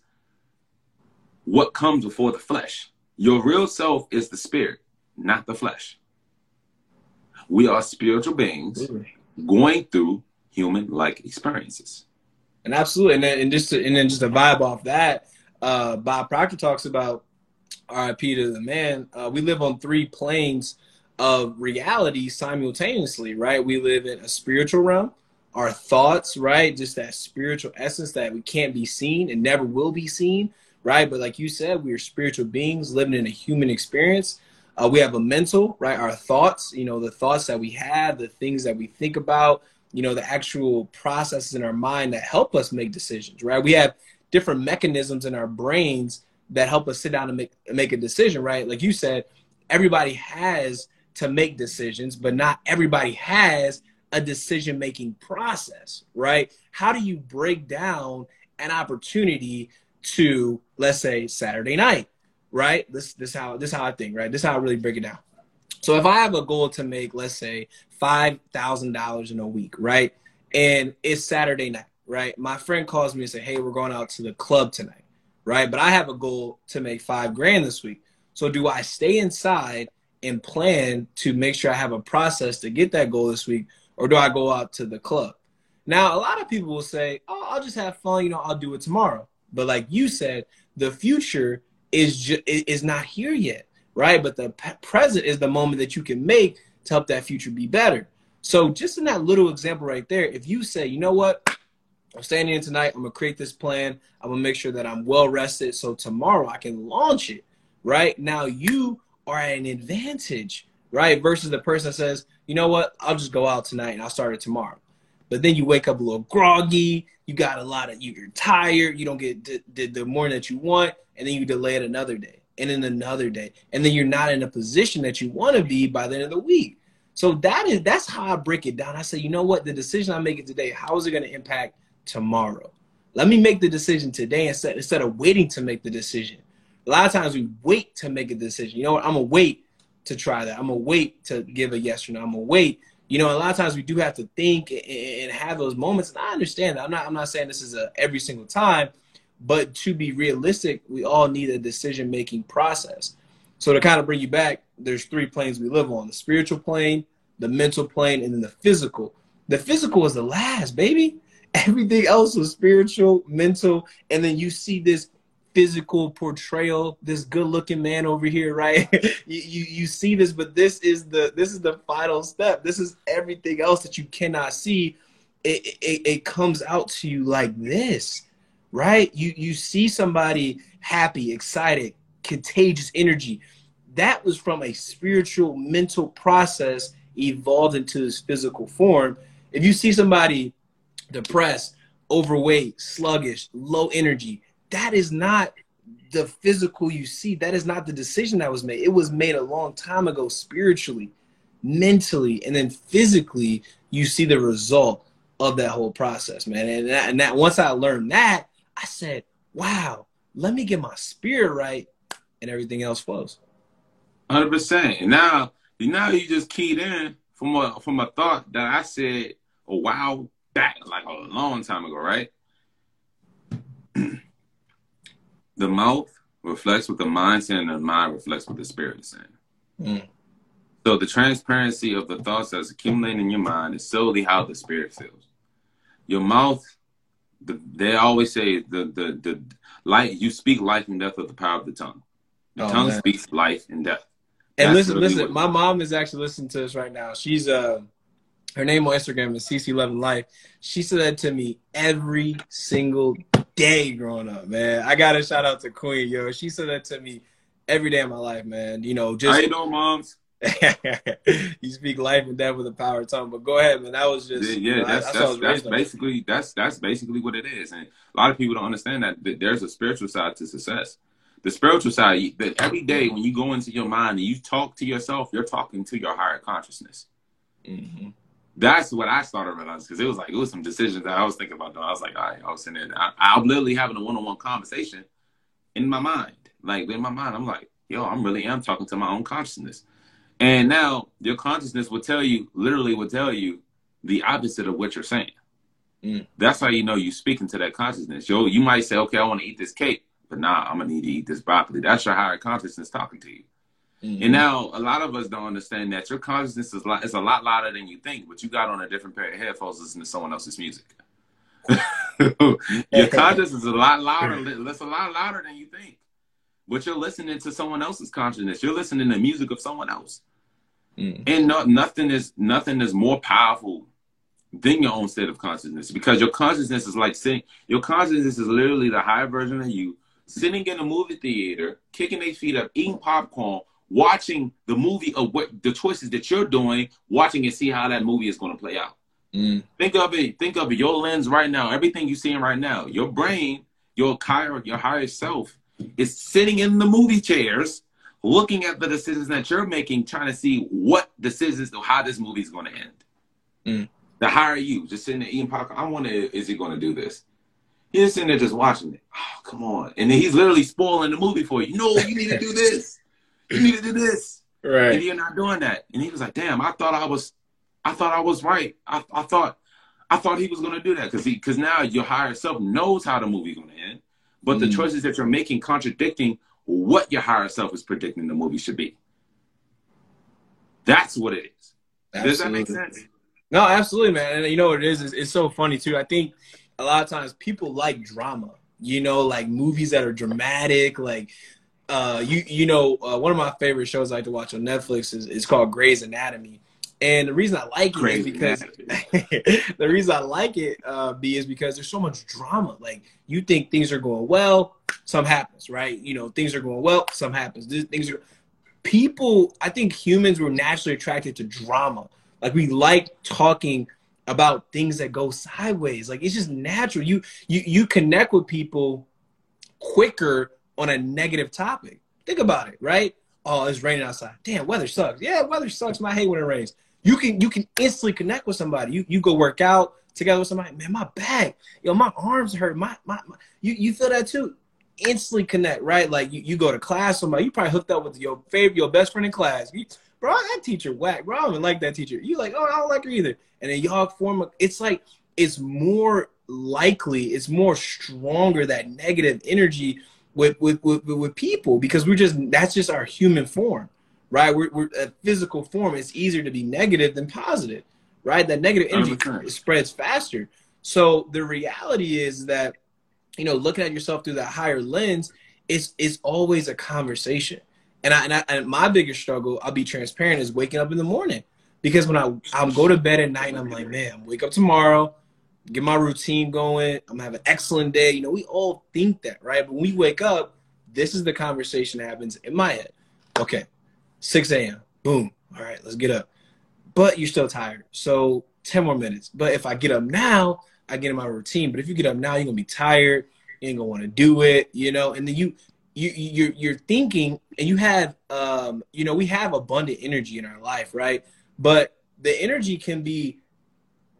what comes before the flesh. Your real self is the spirit, not the flesh. We are spiritual beings going through human like experiences. And absolutely, and then and just to, and then just a vibe off that, uh, Bob Proctor talks about RIP to the man. Uh, we live on three planes of reality simultaneously, right? We live in a spiritual realm, our thoughts, right? Just that spiritual essence that we can't be seen and never will be seen, right? But like you said, we are spiritual beings living in a human experience. Uh, we have a mental, right? Our thoughts, you know, the thoughts that we have, the things that we think about, you know, the actual processes in our mind that help us make decisions, right? We have different mechanisms in our brains that help us sit down and make make a decision, right? Like you said, everybody has to make decisions, but not everybody has a decision making process, right? How do you break down an opportunity to let's say Saturday night, right? This this how this how I think, right? This how I really break it down. So if I have a goal to make, let's say, five thousand dollars in a week, right? And it's Saturday night, right? My friend calls me and say, Hey, we're going out to the club tonight, right? But I have a goal to make five grand this week. So do I stay inside and plan to make sure I have a process to get that goal this week, or do I go out to the club? Now, a lot of people will say, "Oh, I'll just have fun. You know, I'll do it tomorrow." But like you said, the future is ju- is not here yet, right? But the present is the moment that you can make to help that future be better. So, just in that little example right there, if you say, "You know what? I'm standing in tonight. I'm gonna create this plan. I'm gonna make sure that I'm well rested, so tomorrow I can launch it." Right now, you are at an advantage, right? Versus the person that says, you know what, I'll just go out tonight and I'll start it tomorrow. But then you wake up a little groggy, you got a lot of, you're tired, you don't get the, the morning that you want, and then you delay it another day and then another day. And then you're not in a position that you want to be by the end of the week. So that is that's how I break it down. I say, you know what, the decision I'm making today, how is it going to impact tomorrow? Let me make the decision today instead instead of waiting to make the decision. A lot of times we wait to make a decision. You know what? I'm gonna wait to try that. I'm gonna wait to give a yes or no. I'm gonna wait. You know, a lot of times we do have to think and have those moments. And I understand that. I'm not. I'm not saying this is a every single time, but to be realistic, we all need a decision making process. So to kind of bring you back, there's three planes we live on: the spiritual plane, the mental plane, and then the physical. The physical is the last, baby. Everything else was spiritual, mental, and then you see this physical portrayal this good looking man over here right you, you you see this but this is the this is the final step this is everything else that you cannot see it, it, it comes out to you like this right you you see somebody happy excited contagious energy that was from a spiritual mental process evolved into this physical form if you see somebody depressed overweight sluggish low energy that is not the physical you see. That is not the decision that was made. It was made a long time ago spiritually, mentally, and then physically. You see the result of that whole process, man. And that, and that once I learned that, I said, "Wow, let me get my spirit right, and everything else flows." Hundred percent. And now, now you just keyed in from a from a thought that I said a while back, like a long time ago, right? the mouth reflects what the mind saying, and the mind reflects what the spirit is saying. Mm. So the transparency of the thoughts that's accumulating in your mind is solely how the spirit feels. Your mouth, the, they always say the the the light. You speak life and death with the power of the tongue. The oh, tongue man. speaks life and death. And that's listen, listen. My mom is actually listening to us right now. She's uh, her name on Instagram is CC Eleven Life. She said that to me every single day growing up, man. I got to shout out to Queen, yo. She said that to me every day of my life, man. You know, just you doing, moms? you speak life and death with a power tongue. But go ahead, man. That was just yeah. You know, that's that's, that's basically that's that's basically what it is. And a lot of people don't understand that, that there's a spiritual side to success. The spiritual side that every day when you go into your mind and you talk to yourself, you're talking to your higher consciousness. Mm-hmm. That's what I started realizing because it was like it was some decisions that I was thinking about doing. I was like, all right, I was sitting there. I, I'm literally having a one-on-one conversation in my mind. Like in my mind, I'm like, yo, I'm really am talking to my own consciousness. And now your consciousness will tell you, literally will tell you the opposite of what you're saying. Mm. That's how you know you're speaking to that consciousness. Yo, you might say, okay, I want to eat this cake, but nah, I'm gonna need to eat this broccoli. That's your higher consciousness talking to you. Mm-hmm. And now a lot of us don't understand that your consciousness is, lot, is a lot louder than you think, but you got on a different pair of headphones listening to someone else's music. your consciousness is a lot louder. It's a lot louder than you think. But you're listening to someone else's consciousness. You're listening to the music of someone else. Mm. And no, nothing is nothing is more powerful than your own state of consciousness because your consciousness is like sitting. Your consciousness is literally the higher version of you sitting in a movie theater, kicking their feet up, eating popcorn, watching the movie of what the choices that you're doing, watching and see how that movie is going to play out. Mm. Think of it. Think of it. Your lens right now. Everything you're seeing right now. Your brain, your higher, your higher self, is sitting in the movie chairs looking at the decisions that you're making, trying to see what decisions or how this movie is going to end. Mm. The higher you, just sitting there eating popcorn. I wonder, is he going to do this? He's sitting there just watching it. Oh, come on. And then he's literally spoiling the movie for you. No, you need to do this. You need to do this. Right. And you're not doing that. And he was like, damn, I thought I was, I thought I was right. I, I thought, I thought he was going to do that because he, because now your higher self knows how the movie's going to end, but mm. the choices that you're making contradicting what your higher self is predicting the movie should be. That's what it is. Absolutely. Does that make sense? No, absolutely, man. And you know what it is? It's, it's so funny too. I think a lot of times people like drama. You know, like movies that are dramatic. Like, uh, you you know, uh, one of my favorite shows I like to watch on Netflix is is called Grey's Anatomy. And the reason I like it is because the reason I like it, uh, B, is because there's so much drama. Like you think things are going well, some happens, right? You know, things are going well, some happens. Things are people. I think humans were naturally attracted to drama. Like we like talking about things that go sideways. Like it's just natural. You you you connect with people quicker on a negative topic. Think about it, right? Oh, it's raining outside. Damn, weather sucks. Yeah, weather sucks. I hate when it rains you can you can instantly connect with somebody. You you go work out together with somebody. Man, my back, yo, my arms hurt. My my, my you you feel that too. Instantly connect, right? Like you, you go to class, somebody you probably hooked up with your favorite, your best friend in class. You, bro, that teacher whack. Bro, I don't even like that teacher. You like, oh, I don't like her either. And then y'all form a. It's like it's more likely, it's more stronger that negative energy with with with, with people because we're just that's just our human form right? We're, we're a physical form. It's easier to be negative than positive, right? That negative energy 100%. spreads faster. So the reality is that, you know, looking at yourself through that higher lens, it's it's always a conversation. And I, and, I, and my biggest struggle, I'll be transparent, is waking up in the morning because when I I'm go to bed at night and I'm like, man, wake up tomorrow, get my routine going. I'm gonna have an excellent day. You know, we all think that, right? But when we wake up, this is the conversation that happens in my head. Okay, 6 a.m. Boom. All right, let's get up. But you're still tired. So 10 more minutes. But if I get up now, I get in my routine. But if you get up now, you're gonna be tired. You ain't gonna want to do it, you know. And then you you you're you're thinking, and you have um, you know, we have abundant energy in our life, right? But the energy can be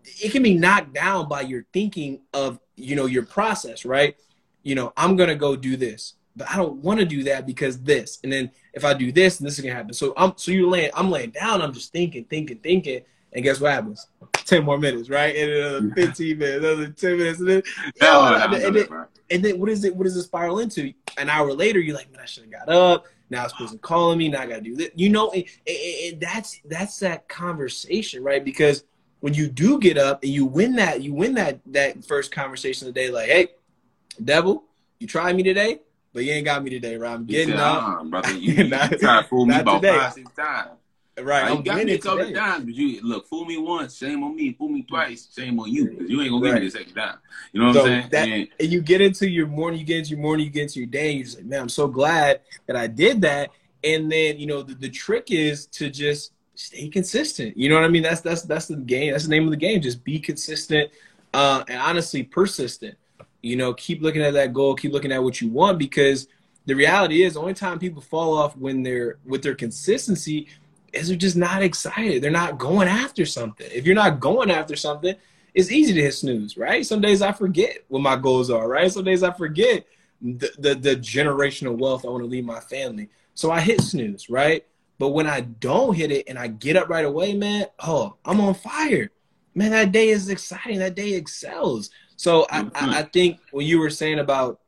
it can be knocked down by your thinking of you know your process, right? You know, I'm gonna go do this but I don't want to do that because this. And then if I do this, and this is gonna happen. So I'm so you're laying, I'm laying down, I'm just thinking, thinking, thinking, and guess what happens? Ten more minutes, right? And another 15 minutes, another 10 minutes, and then, oh, and, then, and, then, and then what is it? What does it spiral into? An hour later, you're like, man, I should have got up. Now this person calling me. Now I gotta do this. You know, and, and that's that's that conversation, right? Because when you do get up and you win that, you win that that first conversation of the day, like, hey, devil, you tried me today but you ain't got me today, right? I'm getting said, up. Uh, brother, you, not, you try to fool me about today. five, six times. Right, I'm you got me a couple times, but you look, fool me once, shame on me. Fool me twice, shame on you, because you ain't gonna right. give me the second time. You know what so I'm saying? That, and, and, you get into your morning, you get into your morning, you get into your day, and you're just like, man, I'm so glad that I did that. And then, you know, the, the trick is to just stay consistent. You know what I mean? That's that's that's the game. That's the name of the game. Just be consistent uh, and honestly persistent. You know, keep looking at that goal, keep looking at what you want because the reality is the only time people fall off when they're with their consistency is they're just not excited. They're not going after something. If you're not going after something, it's easy to hit snooze, right? Some days I forget what my goals are, right? Some days I forget the, the, the generational wealth I want to leave my family. So I hit snooze, right? But when I don't hit it and I get up right away, man, oh, I'm on fire. Man, that day is exciting. That day excels. So I, I, I think when you were saying about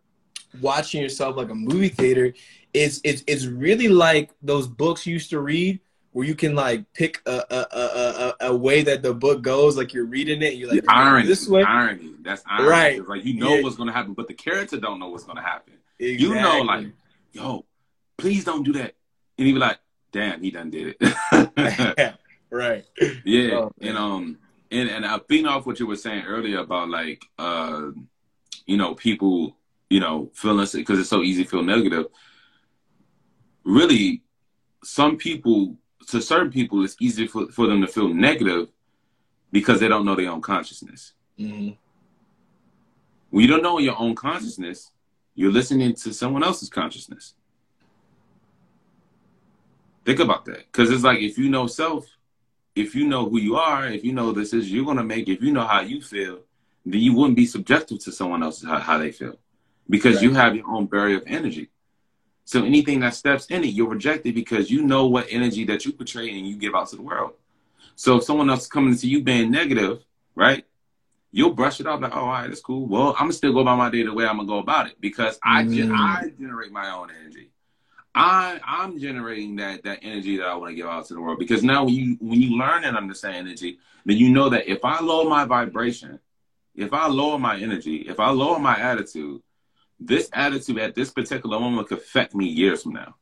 watching yourself like a movie theater, it's it's it's really like those books you used to read where you can like pick a a, a, a, a way that the book goes, like you're reading it, you're like irony, this way. Irony. That's irony. Right. Like you know yeah. what's gonna happen, but the character don't know what's gonna happen. Exactly. You know, like, yo, please don't do that. And he be like, damn, he done did it. right. Yeah. Oh, and um and and I think off what you were saying earlier about like uh you know, people, you know, feeling because it's so easy to feel negative. Really, some people to certain people it's easy for, for them to feel negative because they don't know their own consciousness. Mm-hmm. When you don't know your own consciousness, you're listening to someone else's consciousness. Think about that. Because it's like if you know self, if you know who you are, if you know this is you're gonna make, if you know how you feel, then you wouldn't be subjective to someone else's how, how they feel. Because right. you have your own barrier of energy. So anything that steps in it, you'll reject it because you know what energy that you portray and you give out to the world. So if someone else is coming to you being negative, right? You'll brush it off like, oh, all right, that's cool. Well, I'm gonna still go about my day the way I'm gonna go about it because I mm. I generate my own energy. I I'm generating that that energy that I want to give out to the world because now when you when you learn and understand energy, then you know that if I lower my vibration, if I lower my energy, if I lower my attitude, this attitude at this particular moment could affect me years from now.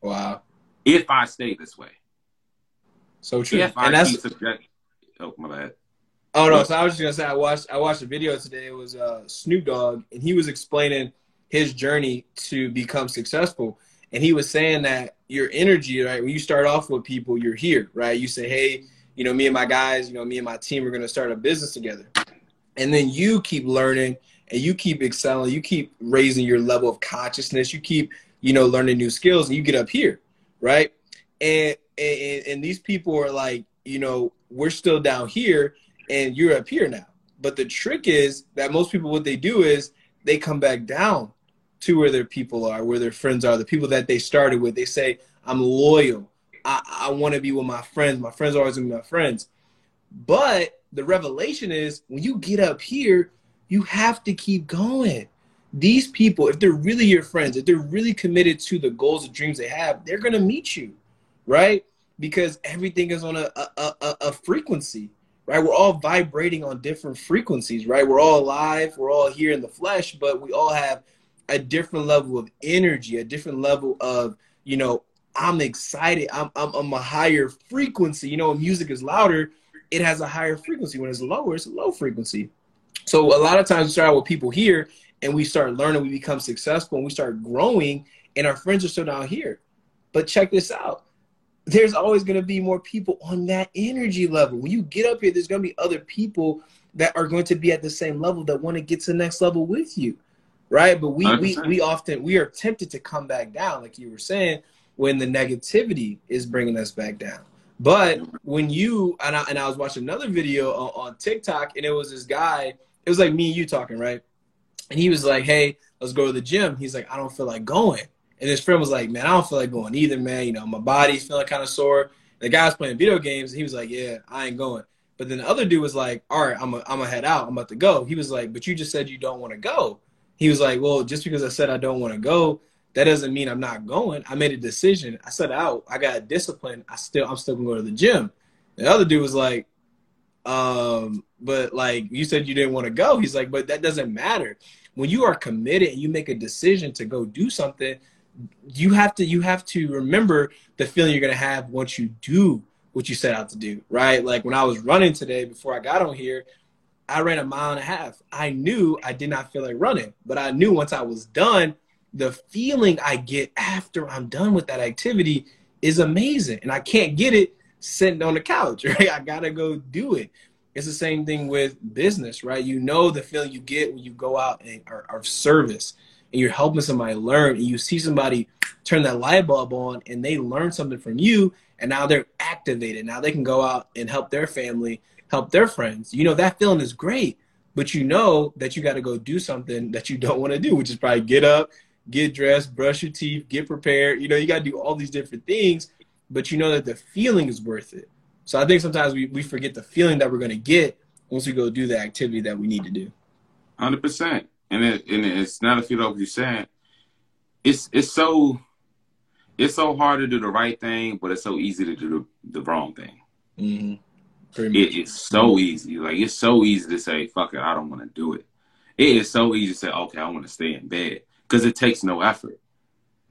Wow. If I stay this way. So true. If and I that's... subject oh my bad. Oh no, so I was just gonna say I watched I watched a video today. It was uh, Snoop Dogg, and he was explaining his journey to become successful. And he was saying that your energy, right? When you start off with people, you're here, right? You say, hey, you know, me and my guys, you know, me and my team are gonna start a business together. And then you keep learning and you keep excelling, you keep raising your level of consciousness, you keep, you know, learning new skills, and you get up here, right? And and, and these people are like, you know, we're still down here, and you're up here now. But the trick is that most people, what they do is they come back down to where their people are, where their friends are, the people that they started with. They say, I'm loyal. I, I want to be with my friends. My friends are always be my friends. But the revelation is when you get up here, you have to keep going. These people, if they're really your friends, if they're really committed to the goals and dreams they have, they're going to meet you, right? Because everything is on a, a, a, a frequency, right? We're all vibrating on different frequencies, right? We're all alive, we're all here in the flesh, but we all have a different level of energy, a different level of, you know, I'm excited. I'm, I'm, I'm a higher frequency. You know, music is louder, it has a higher frequency. When it's lower, it's a low frequency. So a lot of times we start out with people here and we start learning, we become successful, and we start growing, and our friends are still down here. But check this out. There's always going to be more people on that energy level. When you get up here, there's going to be other people that are going to be at the same level that want to get to the next level with you. Right. But we, we, we often, we are tempted to come back down, like you were saying, when the negativity is bringing us back down. But when you, and I, and I was watching another video on, on TikTok, and it was this guy – it was like me and you talking, right? And he was like, "Hey, let's go to the gym." He's like, "I don't feel like going." And his friend was like, "Man, I don't feel like going either, man. You know, my body's feeling kind of sore." The guy was playing video games, and he was like, "Yeah, I ain't going." But then the other dude was like, "All right, I'm a, I'm gonna head out. I'm about to go." He was like, "But you just said you don't want to go." He was like, "Well, just because I said I don't want to go, that doesn't mean I'm not going. I made a decision. I set out. I got discipline. I still, I'm still gonna go to the gym." The other dude was like, um, but like you said you didn't want to go. He's like, but that doesn't matter. When you are committed and you make a decision to go do something, you have to you have to remember the feeling you're gonna have once you do what you set out to do, right? Like when I was running today before I got on here, I ran a mile and a half. I knew I did not feel like running, but I knew once I was done, the feeling I get after I'm done with that activity is amazing. And I can't get it sitting on the couch, right? I gotta go do it. It's the same thing with business, right? You know the feeling you get when you go out and are, are service and you're helping somebody learn and you see somebody turn that light bulb on and they learn something from you and now they're activated. Now they can go out and help their family, help their friends. You know, that feeling is great, but you know that you got to go do something that you don't want to do, which is probably get up, get dressed, brush your teeth, get prepared. You know, you got to do all these different things, but you know that the feeling is worth it. So I think sometimes we, we forget the feeling that we're going to get once we go do the activity that we need to do. 100%. And, it, and it's not a feel like you said. It's, it's so it's so hard to do the right thing, but it's so easy to do the, the wrong thing. Mm-hmm. It, it's so easy. Like it's so easy to say, "Fuck it, I don't want to do it." It is so easy to say, "Okay, I want to stay in bed," because it takes no effort.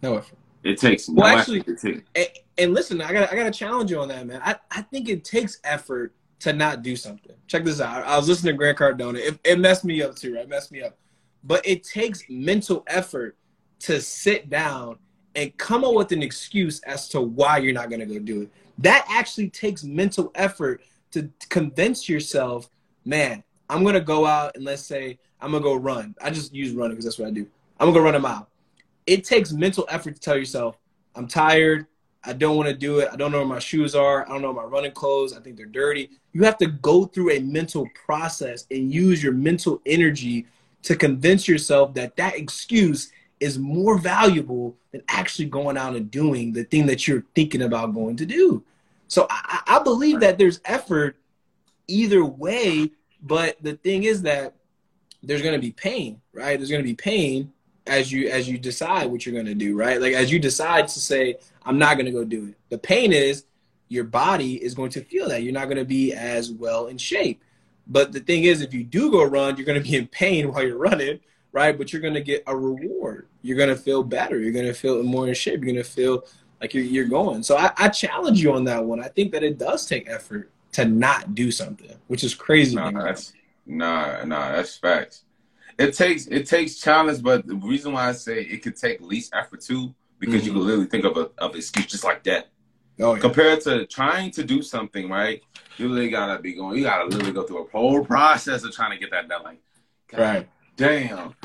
No effort. It takes well, no actually, effort. And, and, listen, I got I got to challenge you on that, man. I, I think it takes effort to not do something. Check this out. I was listening to Grant Cardone. It, it messed me up too. Right, it messed me up. But it takes mental effort to sit down and come up with an excuse as to why you're not going to go do it. That actually takes mental effort to convince yourself, man, I'm to go out and let's say I'm to go run. I just use running because that's what I do. I'm to go run a mile. It takes mental effort to tell yourself, I'm tired. I don't want to do it. I don't know where my shoes are. I don't know my running clothes. I think they're dirty. You have to go through a mental process and use your mental energy to convince yourself that that excuse is more valuable than actually going out and doing the thing that you're thinking about going to do. So I, I believe that there's effort either way, but the thing is that there's going to be pain, right? There's going to be pain as you as you decide what you're going to do, right? Like as you decide to say I'm not going to go do it. The pain is your body is going to feel that you're not going to be as well in shape. But the thing is, if you do go run, you're going to be in pain while you're running, right? But you're going to get a reward. You're going to feel better. You're going to feel more in shape. You're going to feel like you're, you're going. So I, I, challenge you on that one. I think that it does take effort to not do something, which is crazy. Nah, that's nah, nah, that's facts. It takes it takes challenge, but the reason why I say it could take least effort too, because mm-hmm. you can literally think of a of an excuse just like that. Oh, yeah. Compared to trying to do something, right? You really gotta be going. You gotta literally go through a whole process of trying to get that done. Like, right damn,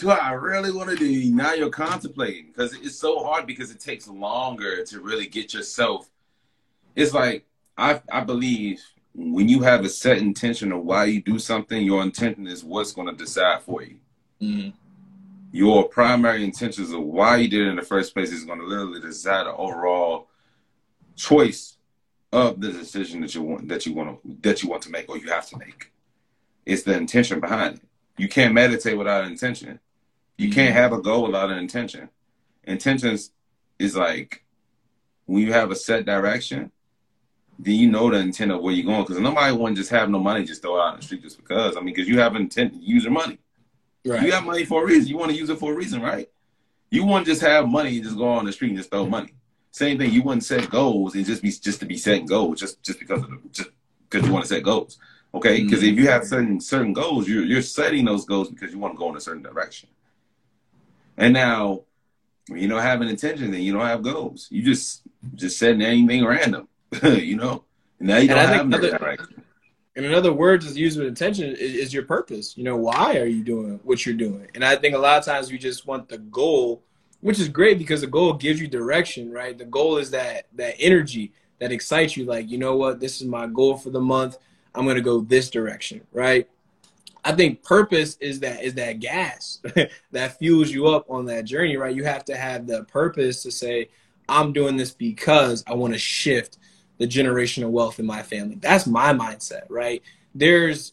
do I really want to do? Now you're contemplating because it's so hard because it takes longer to really get yourself. It's like I I believe when you have a set intention of why you do something, your intention is what's going to decide for you. Mm-hmm. Your primary intentions of why you did it in the first place is going to literally decide the overall choice of the decision that you want that you want to that you want to make or you have to make. It's the intention behind it. You can't meditate without intention. You can't have a goal without an intention. Intentions is like when you have a set direction, then you know the intent of where you're going. Because nobody want to just have no money just throw it out in the street just because. I mean, because you have intent to use your money. Right. You have money for a reason. You want to use it for a reason, right? You wouldn't just have money and just go on the street and just throw money. Same thing. You wouldn't set goals and just be just to be setting goals just just because of the just because you want to set goals. Okay, because mm-hmm. if you have certain certain goals, you're you're setting those goals because you want to go in a certain direction. And now, you don't have an intention, then you don't have goals. You just just setting anything random, you know. And now you don't have another, direction. And in other words, is used with intention is, is your purpose. You know, why are you doing what you're doing? And I think a lot of times we just want the goal, which is great because the goal gives you direction, right? The goal is that that energy that excites you. Like, you know what, this is my goal for the month I'm going to go this direction, right? I think purpose is that is that gas that fuels you up on that journey, right? You have to have the purpose to say, I'm doing this because I want to shift the generational wealth in my family. That's my mindset, right? There's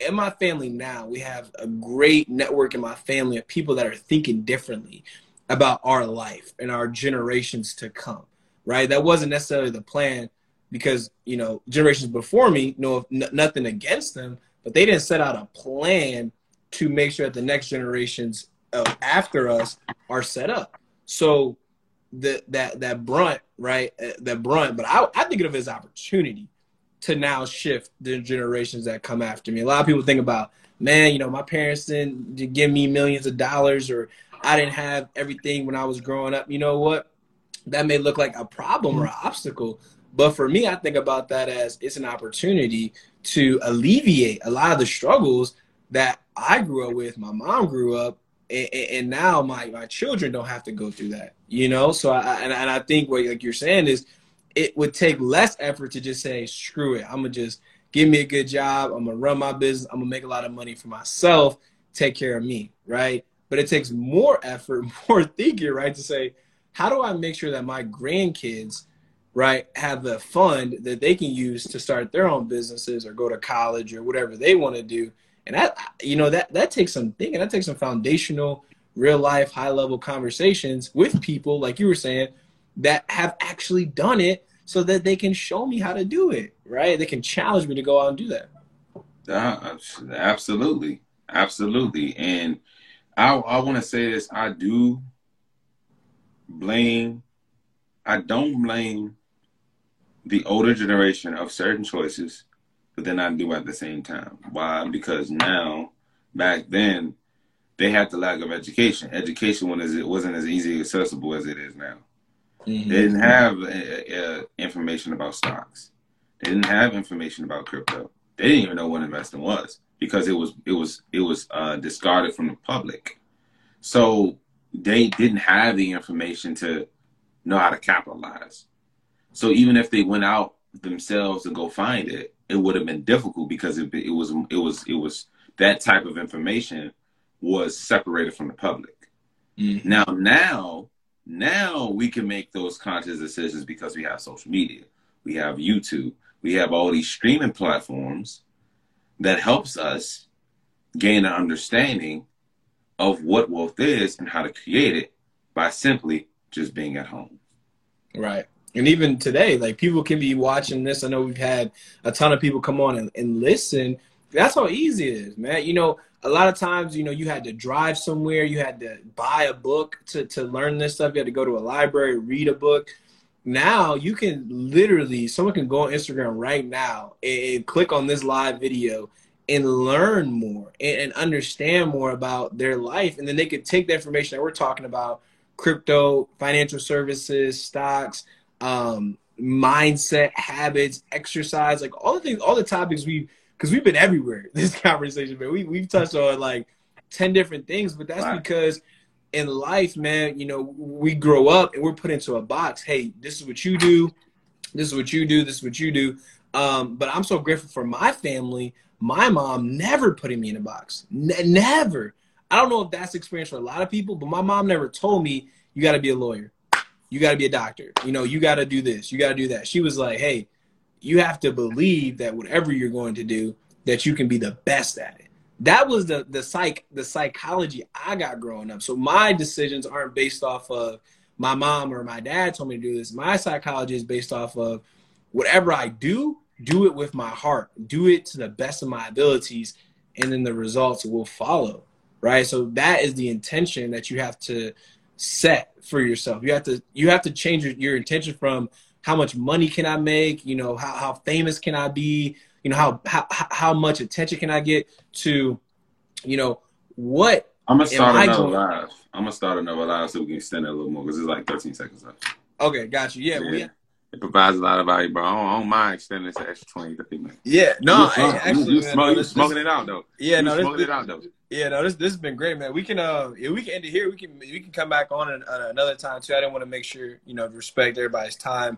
in my family now, we have a great network in my family of people that are thinking differently about our life and our generations to come, right? That wasn't necessarily the plan because you know generations before me know n- nothing against them, but they didn't set out a plan to make sure that the next generations after us are set up. So the that that brunt, right? Uh, that brunt, but I I think of it as opportunity to now shift the generations that come after me. A lot of people think about, man, you know, my parents didn't give me millions of dollars, or I didn't have everything when I was growing up. You know what? That may look like a problem or an obstacle, but for me, I think about that as it's an opportunity to alleviate a lot of the struggles that I grew up with, my mom grew up, and, and now my, my children don't have to go through that, you know? So I, and, and I think what like you're saying is it would take less effort to just say, screw it. I'm gonna just give me a good job. I'm gonna run my business. I'm gonna make a lot of money for myself, take care of me, right? But it takes more effort, more thinking, right? To say, how do I make sure that my grandkids right, have the fund that they can use to start their own businesses or go to college or whatever they want to do. And that, you know, that that takes some thinking. That takes some foundational, real life, high level conversations with people, like you were saying, that have actually done it, so that they can show me how to do it. Right? They can challenge me to go out and do that. Uh, absolutely, absolutely. And I I want to say this. I do blame. I don't blame the older generation of certain choices, but then I do at the same time. Why? Because now, back then, they had the lack of education. Education was it wasn't as easy accessible as it is now. Mm-hmm. They didn't have uh, uh, information about stocks. They didn't have information about crypto. They didn't even know what investing was because it was it was it was uh, discarded from the public. So they didn't have the information to know how to capitalize. So even if they went out themselves and go find it, it would have been difficult because it, it was it was it was that type of information was separated from the public. Mm-hmm. Now now now we can make those conscious decisions because we have social media, we have YouTube, we have all these streaming platforms that helps us gain an understanding of what wealth is and how to create it by simply just being at home. Right and even today, like people can be watching this. I know we've had a ton of people come on and, and listen. That's how easy it is, man. You know, a lot of times, you know, you had to drive somewhere, you had to buy a book to, to learn this stuff, you had to go to a library, read a book. Now you can literally, someone can go on Instagram right now and, click on this live video and learn more and, and understand more about their life. And then they could take the information that we're talking about crypto, financial services, stocks, um, mindset, habits, exercise, like all the things, all the topics we've, because we've been everywhere this conversation, man. We we've touched on like ten different things, but that's wow. because in life, man, you know, we grow up and we're put into a box. Hey, this is what you do. This is what you do. This is what you do. Um, but I'm so grateful for my family. My mom never putting me in a box. N- never. I don't know if that's experience for a lot of people, but my mom never told me you got to be a lawyer you got to be a doctor. You know, you got to do this, you got to do that. She was like, hey, you have to believe that whatever you're going to do, that you can be the best at it. That was the the psych the psychology I got growing up. So my decisions aren't based off of my mom or my dad told me to do this. My psychology is based off of whatever I do, do it with my heart, do it to the best of my abilities, and then the results will follow. Right. So that is the intention that you have to set for yourself. You have to you have to change your, your intention from how much money can I make, you know, how, how famous can I be, you know, how, how how much attention can I get to, you know, what I'm gonna start another live. I'm gonna start another live so we can extend it a little more because it's like 13 seconds left. Okay, got you. Yeah, yeah. It provides a lot of value, bro. I don't, I don't mind extending this extra 20, 30 minutes. Yeah, no, you, actually, you, man, no, this, smoking this, it out though. Yeah, you no, smoking this, it out though. Yeah, no, this this has been great, man. We can uh, if we can end it here. We can we can come back on an, another time too. I didn't want to make sure you know respect everybody's time,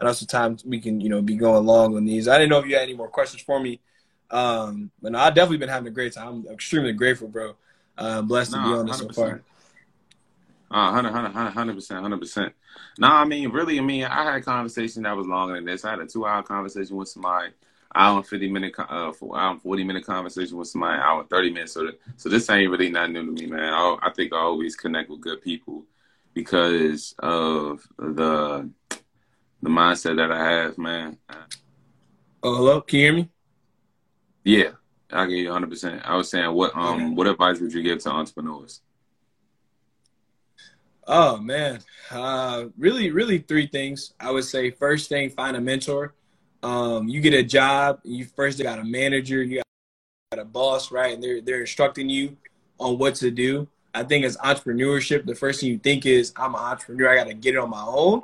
and also time we can you know be going long on these. I didn't know if you had any more questions for me, um, but no, I've definitely been having a great time. I'm extremely grateful, bro. Uh, blessed no, to be on this 100%. so far. Uh, 100 percent, hundred percent. No, I mean, really, I mean, I had a conversation that was longer than this. I had a two-hour conversation with somebody hour and fifty minute, uh, for hour and forty minute conversation with somebody, hour and thirty minutes. So, so this ain't really nothing new to me, man. I, I think I always connect with good people because of the the mindset that I have, man. Oh, hello, can you hear me? Yeah, I get you hundred percent. I was saying, what um, okay. what advice would you give to entrepreneurs? Oh man, uh, really, really three things. I would say first thing, find a mentor. Um, you get a job, you first got a manager, you got a boss, right? And they're they're instructing you on what to do. I think as entrepreneurship, the first thing you think is, I'm an entrepreneur. I got to get it on my own.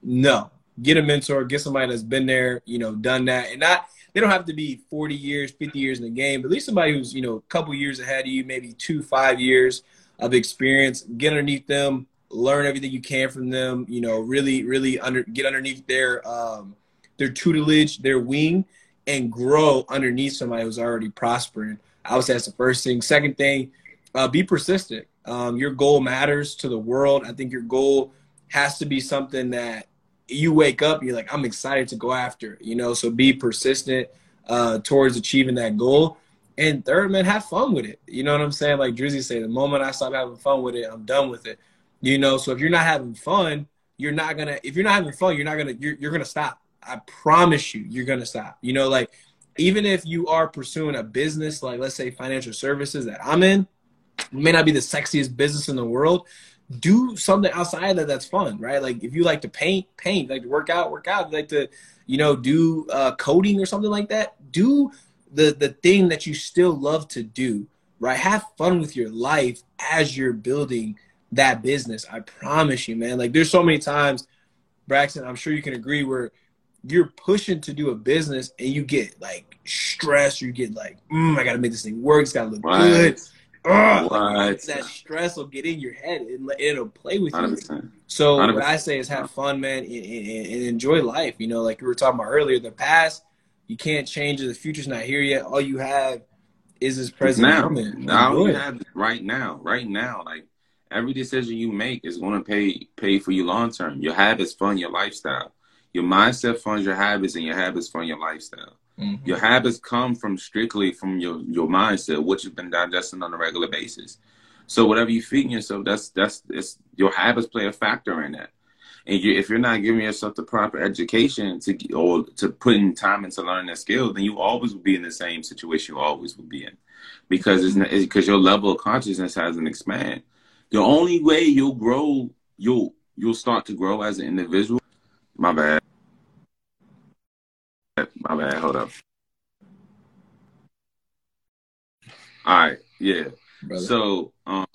No, get a mentor, get somebody that's been there, you know, done that, and not they don't have to be 40 years, 50 years in the game, but at least somebody who's you know a couple years ahead of you, maybe two, five years of experience. Get underneath them, learn everything you can from them. You know, really, really under get underneath their um, their tutelage, their wing, and grow underneath somebody who's already prospering. I would say that's the first thing. Second thing, uh, be persistent. Um, your goal matters to the world. I think your goal has to be something that you wake up, you're like, I'm excited to go after, you know, so be persistent uh, towards achieving that goal. And third, man, have fun with it. You know what I'm saying? Like Drizzy said, the moment I stop having fun with it, I'm done with it. You know, so if you're not having fun, you're not gonna. If you're not having fun, you're not gonna. You're, you're gonna stop. I promise you, you're gonna stop. You know, like even if you are pursuing a business, like let's say financial services that I'm in, may not be the sexiest business in the world. Do something outside that that's fun, right? Like if you like to paint, paint. Like to work out, work out. Like to, you know, do uh, coding or something like that. Do the the thing that you still love to do, right? Have fun with your life as you're building that business. I promise you, man. Like there's so many times, Braxton, I'm sure you can agree where you're pushing to do a business and you get like stressed, you get like, mm, I gotta make this thing work, it's gotta look right. good. Ugh, that stress will get in your head and it'll play with 100%. you. So 100. what I say is have fun, man, and, and, and, enjoy life. You know, like we were talking about earlier, the past you can't change it. The future's not here yet. All you have is this present now. moment. Now you have right now, right now. Like every decision you make is going to pay pay for you long term. Your habits fund your lifestyle. Your mindset funds your habits, and your habits fund your lifestyle. Mm-hmm. Your habits come from strictly from your your mindset, what you've been digesting on a regular basis. So whatever you feed yourself, that's that's it's your habits play a factor in that. And you, if you're not giving yourself the proper education to or to putting time into learning that skill, then you always will be in the same situation you always will be in, because it's because your level of consciousness hasn't expanded. The only way you'll grow, you'll you'll start to grow as an individual. My bad. My bad. Hold up. All right. Yeah. Brother. So, um,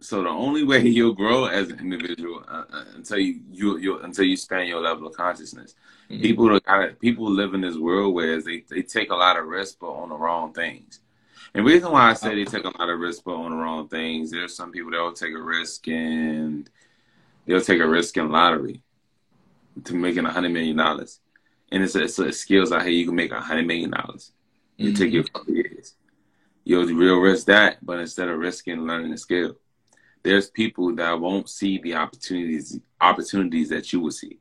so the only way you'll grow as an individual uh, uh, until you you you until you span your level of consciousness. Mm-hmm. People kind of people live in this world where they they take a lot of risk but on the wrong things. And the reason why I say they take a lot of risk but on the wrong things, there's some people that will take a risk and they'll take a risk in lottery to making a hundred million dollars and it's a, it's a skills out here you can make a hundred million dollars. You mm-hmm. take your couple years. You'll real risk that, but instead of risking learning the skill, there's people that won't see the opportunities opportunities that you will see.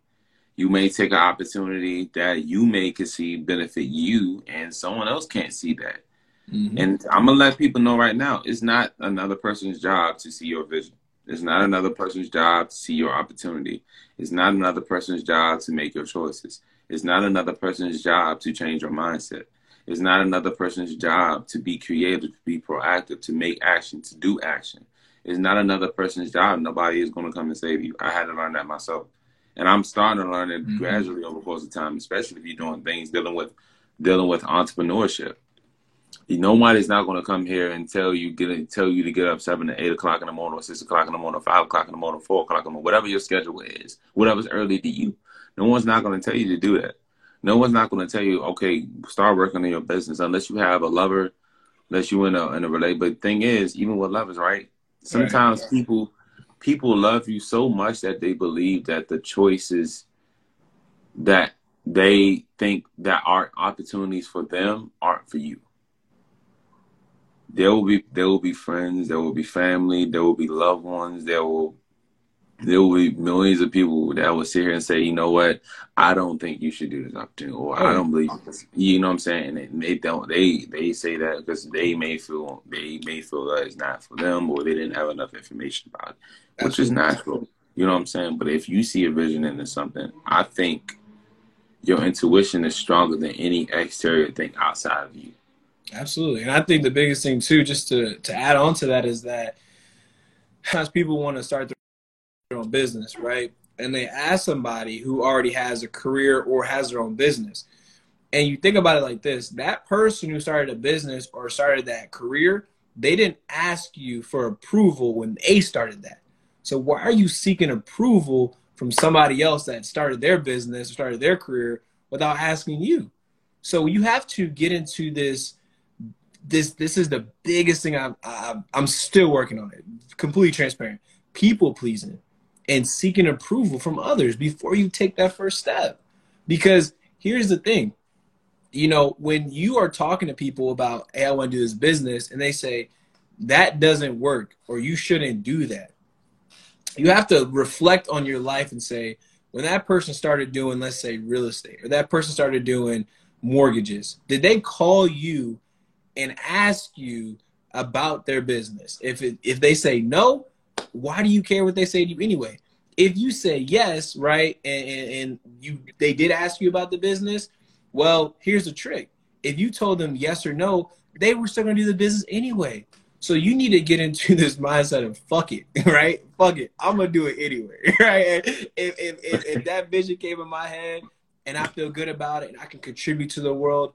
You may take an opportunity that you may can see benefit you, and someone else can't see that. Mm-hmm. And I'm gonna let people know right now, it's not another person's job to see your vision. It's not another person's job to see your opportunity. It's not another person's job to make your choices. It's not another person's job to change your mindset. It's not another person's job to be creative, to be proactive, to make action, to do action. It's not another person's job. Nobody is going to come and save you. I had to learn that myself. And I'm starting to learn it mm-hmm. gradually over the course of time, especially if you're doing things dealing with dealing with entrepreneurship. Nobody's not going to come here and tell you get tell you to get up seven to eight o'clock in the morning, or six o'clock in the morning, or five o'clock in the morning, four o'clock in the morning, whatever your schedule is, whatever's early to you. No one's not going to tell you to do that. No one's not going to tell you, okay, start working on your business unless you have a lover, unless you in a in a relate. But thing is, even with lovers, right? Sometimes right. people people love you so much that they believe that the choices that they think that are opportunities for them aren't for you. There will be there will be friends, there will be family, there will be loved ones, there will there will be millions of people that will sit here and say, you know what, I don't think you should do this opportunity, or I don't believe, you know what I'm saying? And they don't, they they say that because they may feel they may feel that it's not for them, or they didn't have enough information about it, which is natural. You know what I'm saying? But if you see a vision into something, I think your intuition is stronger than any exterior thing outside of you. Absolutely, and I think the biggest thing too, just to to add on to that, is that as people want to start their own business, right? And they ask somebody who already has a career or has their own business. And you think about it like this that person who started a business or started that career, they didn't ask you for approval when they started that. So why are you seeking approval from somebody else that started their business, or started their career without asking you? So you have to get into this. This this is the biggest thing I'm I'm, I'm still working on it. Completely transparent. People pleasing and seeking approval from others before you take that first step. Because here's the thing you know, when you are talking to people about, hey, I want to do this business, and they say that doesn't work or you shouldn't do that, you have to reflect on your life and say, when that person started doing, let's say, real estate, or that person started doing mortgages, did they call you and ask you about their business? If it, if they say no, why do you care what they say to you anyway? If you say yes, right, and, and, and you they did ask you about the business, well, here's the trick. If you told them yes or no, they were still gonna do the business anyway. So you need to get into this mindset of fuck it, right? Fuck it. I'm gonna do it anyway, right? If, if, if, if that vision came in my head and I feel good about it and I can contribute to the world,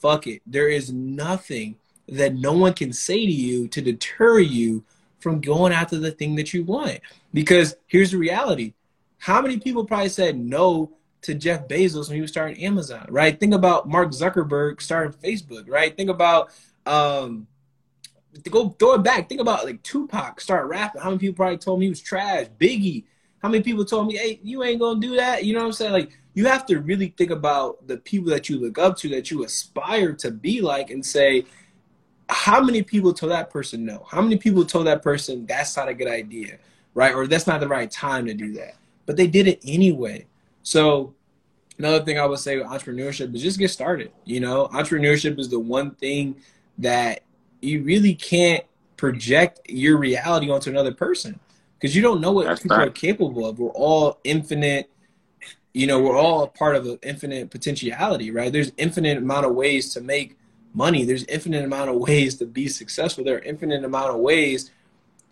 fuck it. There is nothing that no one can say to you to deter you from going after the thing that you want. Because here's the reality. How many people probably said no to Jeff Bezos when he was starting Amazon, right? Think about Mark Zuckerberg starting Facebook, right? Think about um go throw it back. Think about like Tupac start rapping. How many people probably told me he was trash? Biggie. How many people told me, hey, you ain't gonna do that? You know what I'm saying? Like you have to really think about the people that you look up to, that you aspire to be like, and say, how many people told that person no? How many people told that person that's not a good idea, right? Or that's not the right time to do that. But they did it anyway. So another thing I would say with entrepreneurship is just get started. You know, entrepreneurship is the one thing that you really can't project your reality onto another person because you don't know what That's people are capable of. We're all infinite. You know, we're all part of an infinite potentiality, right? There's infinite amount of ways to make money. There's infinite amount of ways to be successful. There are infinite amount of ways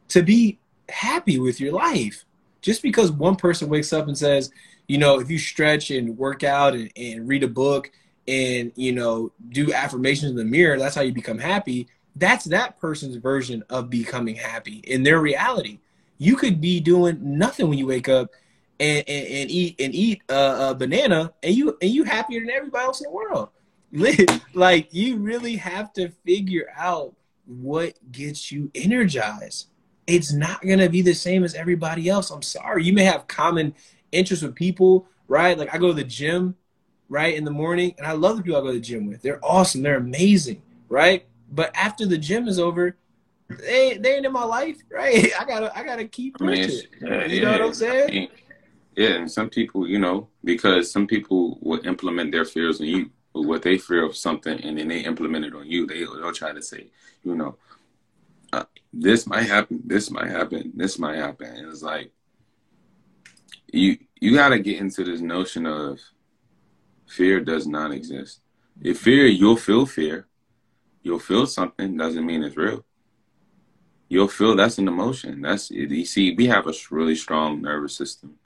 to be happy with your life. Just because one person wakes up and says, you know, if you stretch and work out and, and read a book and, you know, do affirmations in the mirror, that's how you become happy. That's that person's version of becoming happy in their reality. You could be doing nothing when you wake up and, and, and eat and eat a, a banana and you and you happier than everybody else in the world. like you really have to figure out what gets you energized. It's not gonna be the same as everybody else. I'm sorry. You may have common interests with people, right? Like I go to the gym, right, in the morning, and I love the people I go to the gym with. They're awesome. They're amazing, right? But after the gym is over, they they ain't in my life, right? I gotta I gotta keep pushing. yeah, you know what I'm saying? I mean, yeah, and some people, you know, because some people will implement their fears on you, what they fear of something, and then they implement it on you. They they'll try to say, you know, uh, this might happen, this might happen, this might happen. And it's like you you got to get into this notion of fear does not exist. If fear, you'll feel fear. You'll feel something doesn't mean it's real. You'll feel that's an emotion. That's you see, we have a really strong nervous system,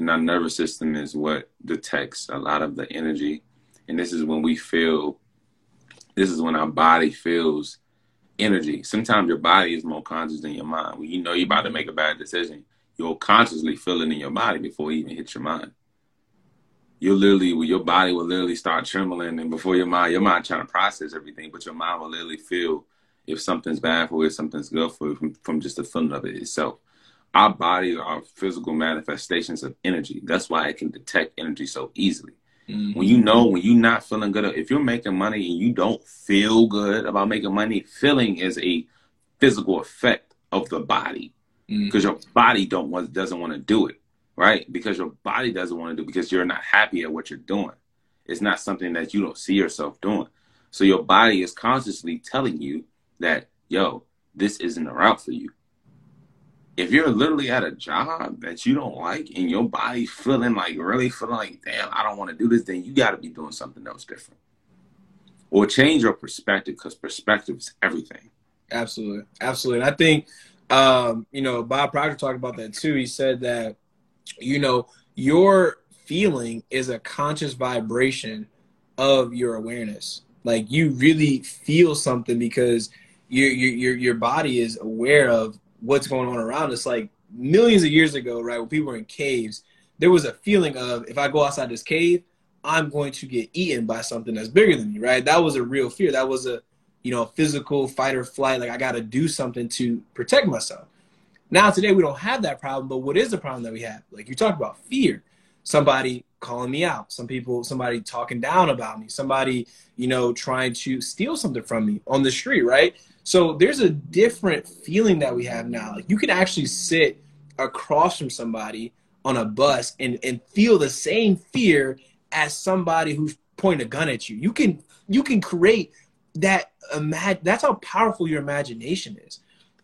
and our nervous system is what detects a lot of the energy. And this is when we feel. This is when our body feels energy. Sometimes your body is more conscious than your mind. When you know you're about to make a bad decision, you'll consciously feel it in your body before it even hits your mind. You'll literally, your body will literally start trembling, and before your mind, your mind trying to process everything, but your mind will literally feel if something's bad for you, if something's good for you from, from just the feeling of it itself. Our bodies are physical manifestations of energy. That's why it can detect energy so easily. Mm-hmm. When you know, when you're not feeling good, if you're making money and you don't feel good about making money, feeling is a physical effect of the body because mm. your body don't want doesn't want to do it, right? Because your body doesn't want to do it because you're not happy at what you're doing. It's not something that you don't see yourself doing. So your body is consciously telling you that, yo, this isn't a route for you. If you're literally at a job that you don't like and your body feeling like really feeling like, damn, I don't want to do this, then you got to be doing something else different. Or change your perspective because perspective is everything. Absolutely. Absolutely. And I think um, you know, Bob Proctor talked about that too. He said that, you know, your feeling is a conscious vibration of your awareness. Like you really feel something because your your your body is aware of what's going on around us. Like millions of years ago, right, when people were in caves, there was a feeling of if I go outside this cave, I'm going to get eaten by something that's bigger than me, right? That was a real fear. That was a you know physical fight or flight. Like I got to do something to protect myself. Now today we don't have that problem, but what is the problem that we have? Like you talked about fear. Somebody calling me out, some people, somebody talking down about me, somebody, you know, trying to steal something from me on the street, right? So there's a different feeling that we have now. Like you can actually sit across from somebody on a bus and, and feel the same fear as somebody who's pointing a gun at you. You can you can create that imagine that's how powerful your imagination is.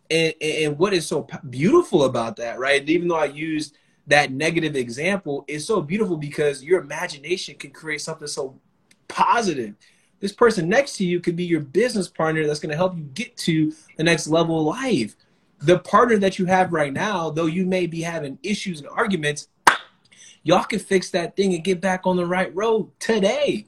And, and what is so beautiful about that, right? Even though I used that negative example, it's so beautiful because your imagination can create something so positive this person next to you could be your business partner that's going to help you get to the next level of life. The partner that you have right now, though you may be having issues and arguments, y'all can fix that thing and get back on the right road today.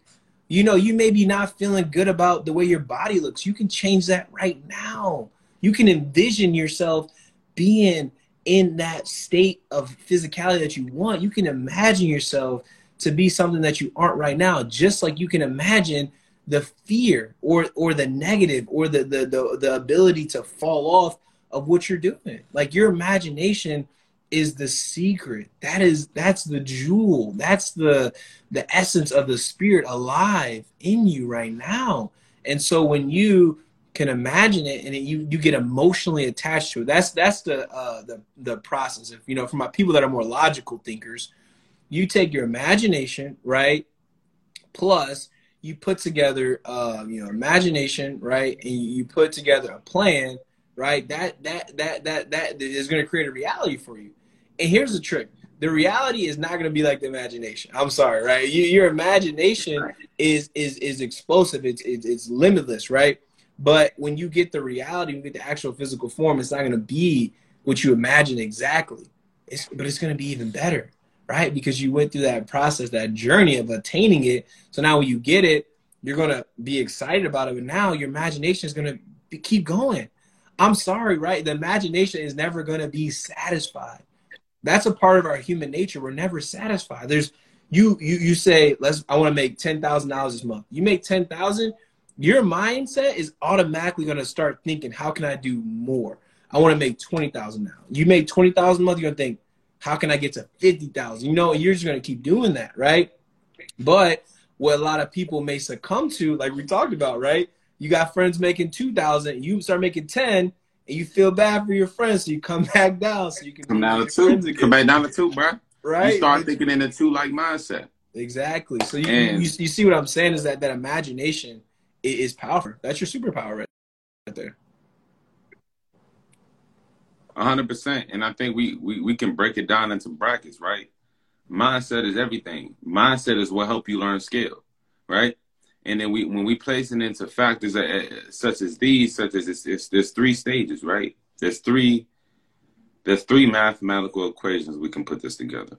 You know, you may be not feeling good about the way your body looks. You can change that right now. You can envision yourself being in that state of physicality that you want. You can imagine yourself to be something that you aren't right now, just like you can imagine the fear or or the negative or the the the, the ability to fall off of what you're doing. Like your imagination is the secret. That is that's the jewel. That's the the essence of the spirit alive in you right now. And so when you can imagine it and it, you you get emotionally attached to it that's that's the uh the the process. If you know for my people that are more logical thinkers you take your imagination right plus you put together uh, you know imagination right? And you put together a plan right? That that that that that is going to create a reality for you. And here's the trick. The reality is not going to be like the imagination. I'm sorry right? You, your imagination is is is explosive. It's, it's it's limitless right? But when you get the reality you get the actual physical form it's not going to be what you imagine exactly. It's, but it's going to be even better right? Because you went through that process, that journey of attaining it. So now when you get it, you're going to be excited about it. But now your imagination is going to keep going. I'm sorry, right? The imagination is never going to be satisfied. That's a part of our human nature. We're never satisfied. There's you you you say, let's I want to make ten thousand dollars this month. You make ten thousand, your mindset is automatically going to start thinking, how can I do more? I want to make twenty thousand now. You make twenty thousand a month, you're gonna think, how can I get to 50,000? You know, you're just going to keep doing that, right? But what a lot of people may succumb to, like we talked about, right? You got friends making 2,000, you start making 10, and you feel bad for your friends, so you come back down so you can come down to two. Come back down to two, bro. Right. You start thinking in a two like mindset. Exactly. So you, you, you see what I'm saying is that that imagination is powerful. That's your superpower right there hundred percent. And I think we, we we can break it down into brackets, right? Mindset is everything. Mindset is what help you learn skill, right? And then we when we place it into factors uh, uh, such as these, such as it's, it's, there's three stages, right? There's three there's three mathematical equations we can put this together.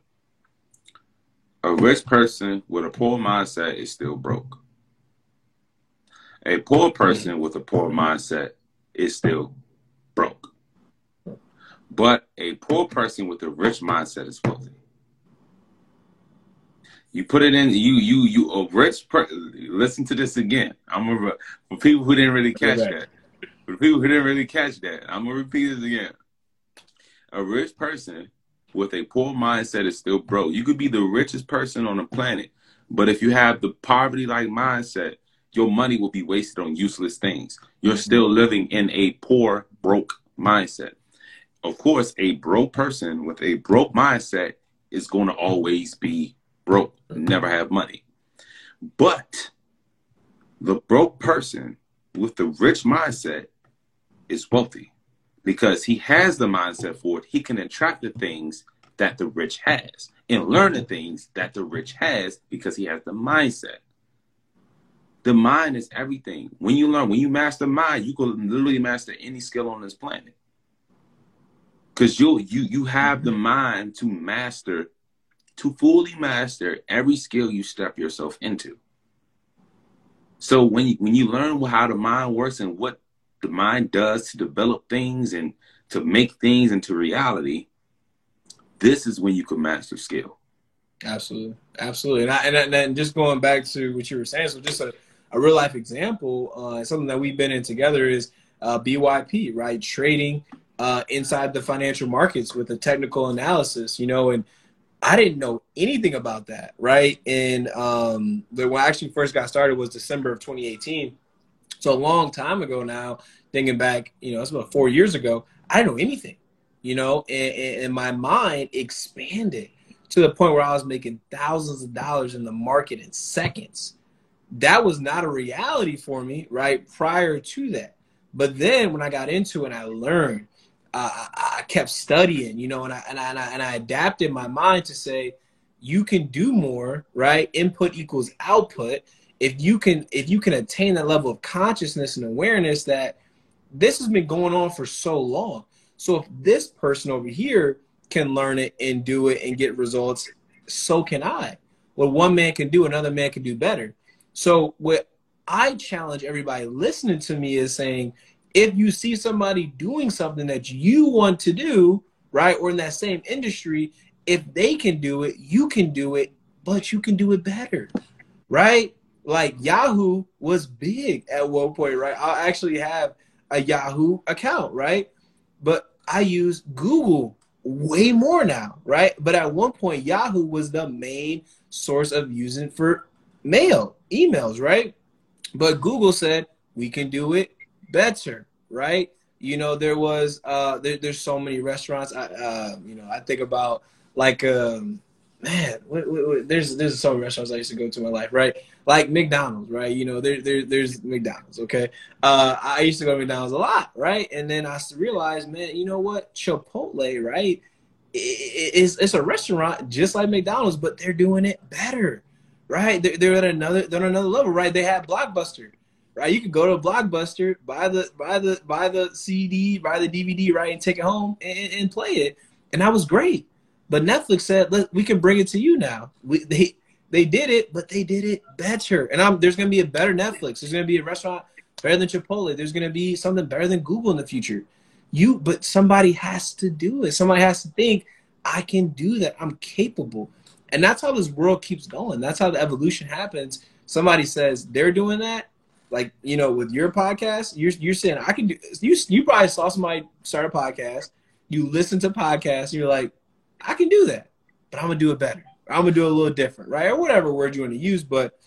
A rich person with a poor mindset is still broke. A poor person with a poor mindset is still. But a poor person with a rich mindset is wealthy. You put it in you you you a rich person. Listen to this again. I'm gonna for people who didn't really catch that. For people who didn't really catch that, I'm gonna repeat this again. A rich person with a poor mindset is still broke. You could be the richest person on the planet, but if you have the poverty like mindset, your money will be wasted on useless things. You're still living in a poor, broke mindset of course, a broke person with a broke mindset is going to always be broke, never have money. But the broke person with the rich mindset is wealthy because he has the mindset for it. He can attract the things that the rich has and learn the things that the rich has because he has the mindset. The mind is everything. When you learn, when you master mind, you can literally master any skill on this planet because you you you have the mind to master to fully master every skill you step yourself into so when you when you learn how the mind works and what the mind does to develop things and to make things into reality, this is when you can master skill. Absolutely, absolutely, and I, and, and just going back to what you were saying, so just a, a real life example, uh, something that we've been in together is uh, BYP, right? Trading uh, inside the financial markets with a technical analysis, you know, and I didn't know anything about that, right? And um, the, when I actually first got started was December of 2018, so a long time ago now. Thinking back, you know, it's about four years ago. I didn't know anything, you know, and, and my mind expanded to the point where I was making thousands of dollars in the market in seconds. That was not a reality for me, right? Prior to that. But then when I got into it, I learned, uh, I kept studying, you know, and I, and, I, and, I, and I adapted my mind to say, you can do more, right? Input equals output. If you can, if you can attain that level of consciousness and awareness that this has been going on for so long. So if this person over here can learn it and do it and get results, so can I. What one man can do, another man can do better. So what I challenge everybody listening to me is saying, if you see somebody doing something that you want to do, right, or in that same industry, if they can do it, you can do it, but you can do it better, right? Like Yahoo was big at one point, right? I actually have a Yahoo account, right? But I use Google way more now, right? But at one point, Yahoo was the main source of using for mail, emails, right? But Google said we can do it better, right? You know, there was uh, there, there's so many restaurants. I uh, you know, I think about like um, man, what, what, what, there's there's so many restaurants I used to go to in my life, right? Like McDonald's, right? You know, there, there there's McDonald's, okay? Uh, I used to go to McDonald's a lot, right? And then I realized, man, you know what? Chipotle, right? It's it's a restaurant just like McDonald's, but they're doing it better, right? They're, they're at another they're on another level, right? They have Blockbuster, right? You could go to a Blockbuster, buy the buy the buy the CD, buy the DVD, right, and take it home and, and play it, and that was great but Netflix said, Let, we can bring it to you now. We, they they did it, but they did it better. And I'm, there's to be a better Netflix. There's to be a restaurant better than Chipotle. There's to be something better than Google in the future. You, but somebody has to do it. Somebody has to think, I can do that. I'm capable. And that's how this world keeps going. That's how the evolution happens. Somebody says they're doing that. Like, you know, with your podcast, you're, you're saying, I can do You, you probably saw somebody start a podcast. You listen to podcasts. you're like, I can do that, but I'm gonna do it better. I'm gonna do it a little different, right? Or whatever word you want to use, but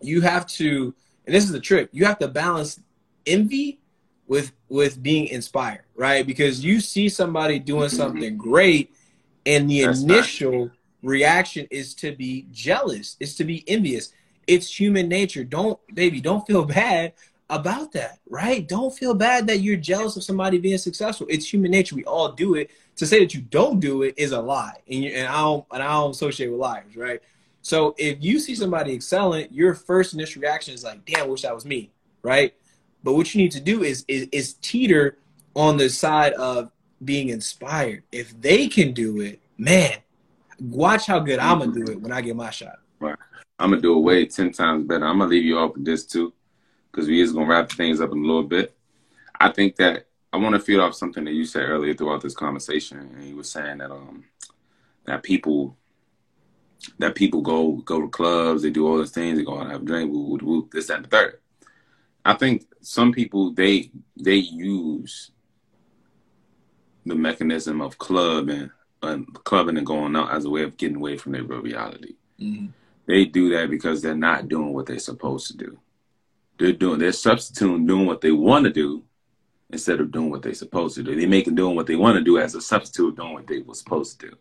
you have to, and this is the trick, you have to balance envy with with being inspired, right? Because you see somebody doing mm-hmm. something great, and the That's initial reaction is to be jealous, is to be envious. It's human nature. Don't, baby, don't feel bad about that, right? Don't feel bad that you're jealous of somebody being successful. It's human nature. We all do it. To say that you don't do it is a lie, and, you, and I don't and I don't associate with liars, right? So if you see somebody excelling, your first initial reaction is like, "Damn, I wish that was me," right? But what you need to do is is, is teeter on the side of being inspired. If they can do it, man, watch how good I'm gonna do it when I get my shot. Right. I'm gonna do it way ten times better. I'm gonna leave you off with this too because we is gonna wrap things up in a little bit. I think that I want to feed off something that you said earlier throughout this conversation, and you were saying that um that people that people go go to clubs, they do all these things, they go out and have a drink, woo, woo, woo, this, that, and the third. I think some people they they use the mechanism of clubbing and uh, clubbing and going out as a way of getting away from their real reality. Mm-hmm. They do that because they're not doing what they're supposed to do. They're doing they're substituting doing what they want to do instead of doing what they're supposed to do. They making doing what they want to do as a substitute of doing what they were supposed to do.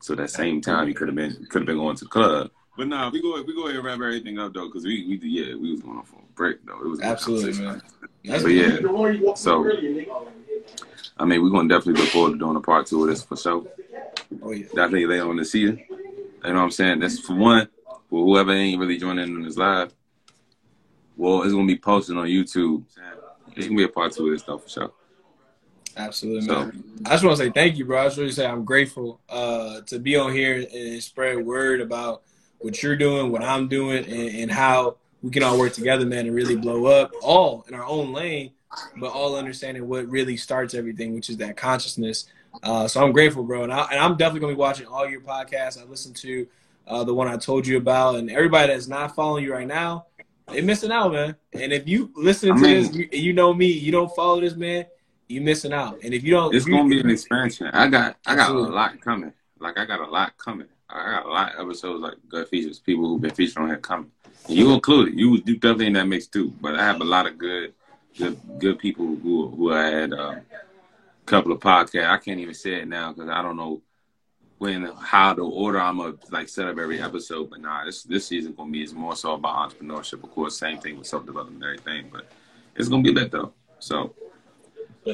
So that same time you could have been could have been going to the club. But nah, we go we go ahead and wrap everything up though, because we we yeah we was going on for a break though. It was absolutely man. That's but yeah, so I mean we're gonna definitely look forward to doing a part two of this for sure. Oh yeah, definitely later on the season. You know what I'm saying? That's for one. For whoever ain't really joining in this live, well, it's gonna be posted on YouTube. It's gonna be a part two of this stuff for sure. Absolutely, so, man. I just want to say thank you, bro. I just want to say I'm grateful uh, to be on here and spread word about what you're doing, what I'm doing, and, and, how we can all work together, man, and really blow up all in our own lane. but all understanding what really starts everything, which is that consciousness. Uh, so I'm grateful, bro, and, I, am definitely gonna be watching all your podcasts. I listened to uh, the one I told you about, and everybody that's not following you right now, they're missing out, man. And if you listen to mean, this, you, you, know me, you don't follow this man, you're missing out. And if you don't, it's you, gonna be an expansion. I got, I got absolutely. a lot coming. Like I got a lot coming. I got a lot of episodes like good features, people who've been featured on here coming. You included. You you definitely in that mix too. But I have a lot of good, good, good people who who I had uh, a couple of podcasts. I can't even say it now because I don't know when how the order I'm gonna like set up every episode. But nah, this this season gonna be is more so about entrepreneurship. Of course, same thing with self development and everything. But it's gonna be lit though. So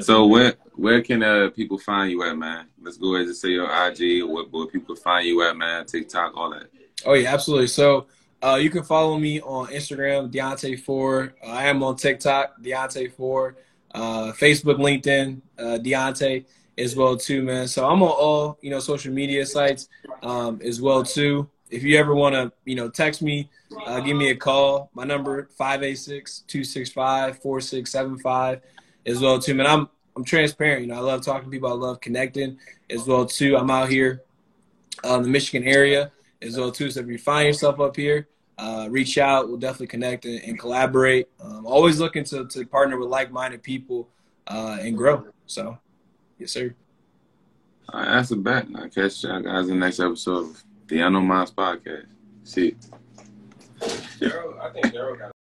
so where where can uh, people find you at, man? Let's go ahead and say your IG or what where people find you at, man. TikTok, all that. Oh yeah, absolutely. So uh, you can follow me on Instagram, Deiontae Four. Uh, I am on TikTok, Deiontae Four. Uh, Facebook, LinkedIn, uh, Deiontae as well too, man. So I'm on all you know social media sites um, as well too. If you ever want to, you know, text me, uh, give me a call. My number 586-265-4675 as well too. Man, I'm I'm transparent. You know, I love talking to people. I love connecting as well too. I'm out here in the Michigan area as well too. So if you find yourself up here, uh, reach out. We'll definitely connect and, and collaborate. Um, always looking to to partner with like-minded people uh, and grow. So, yes, sir. All right, that's a bet. I'll catch y'all guys in the next episode of the Unknown Minds podcast. See. Daryl, I think Daryl got.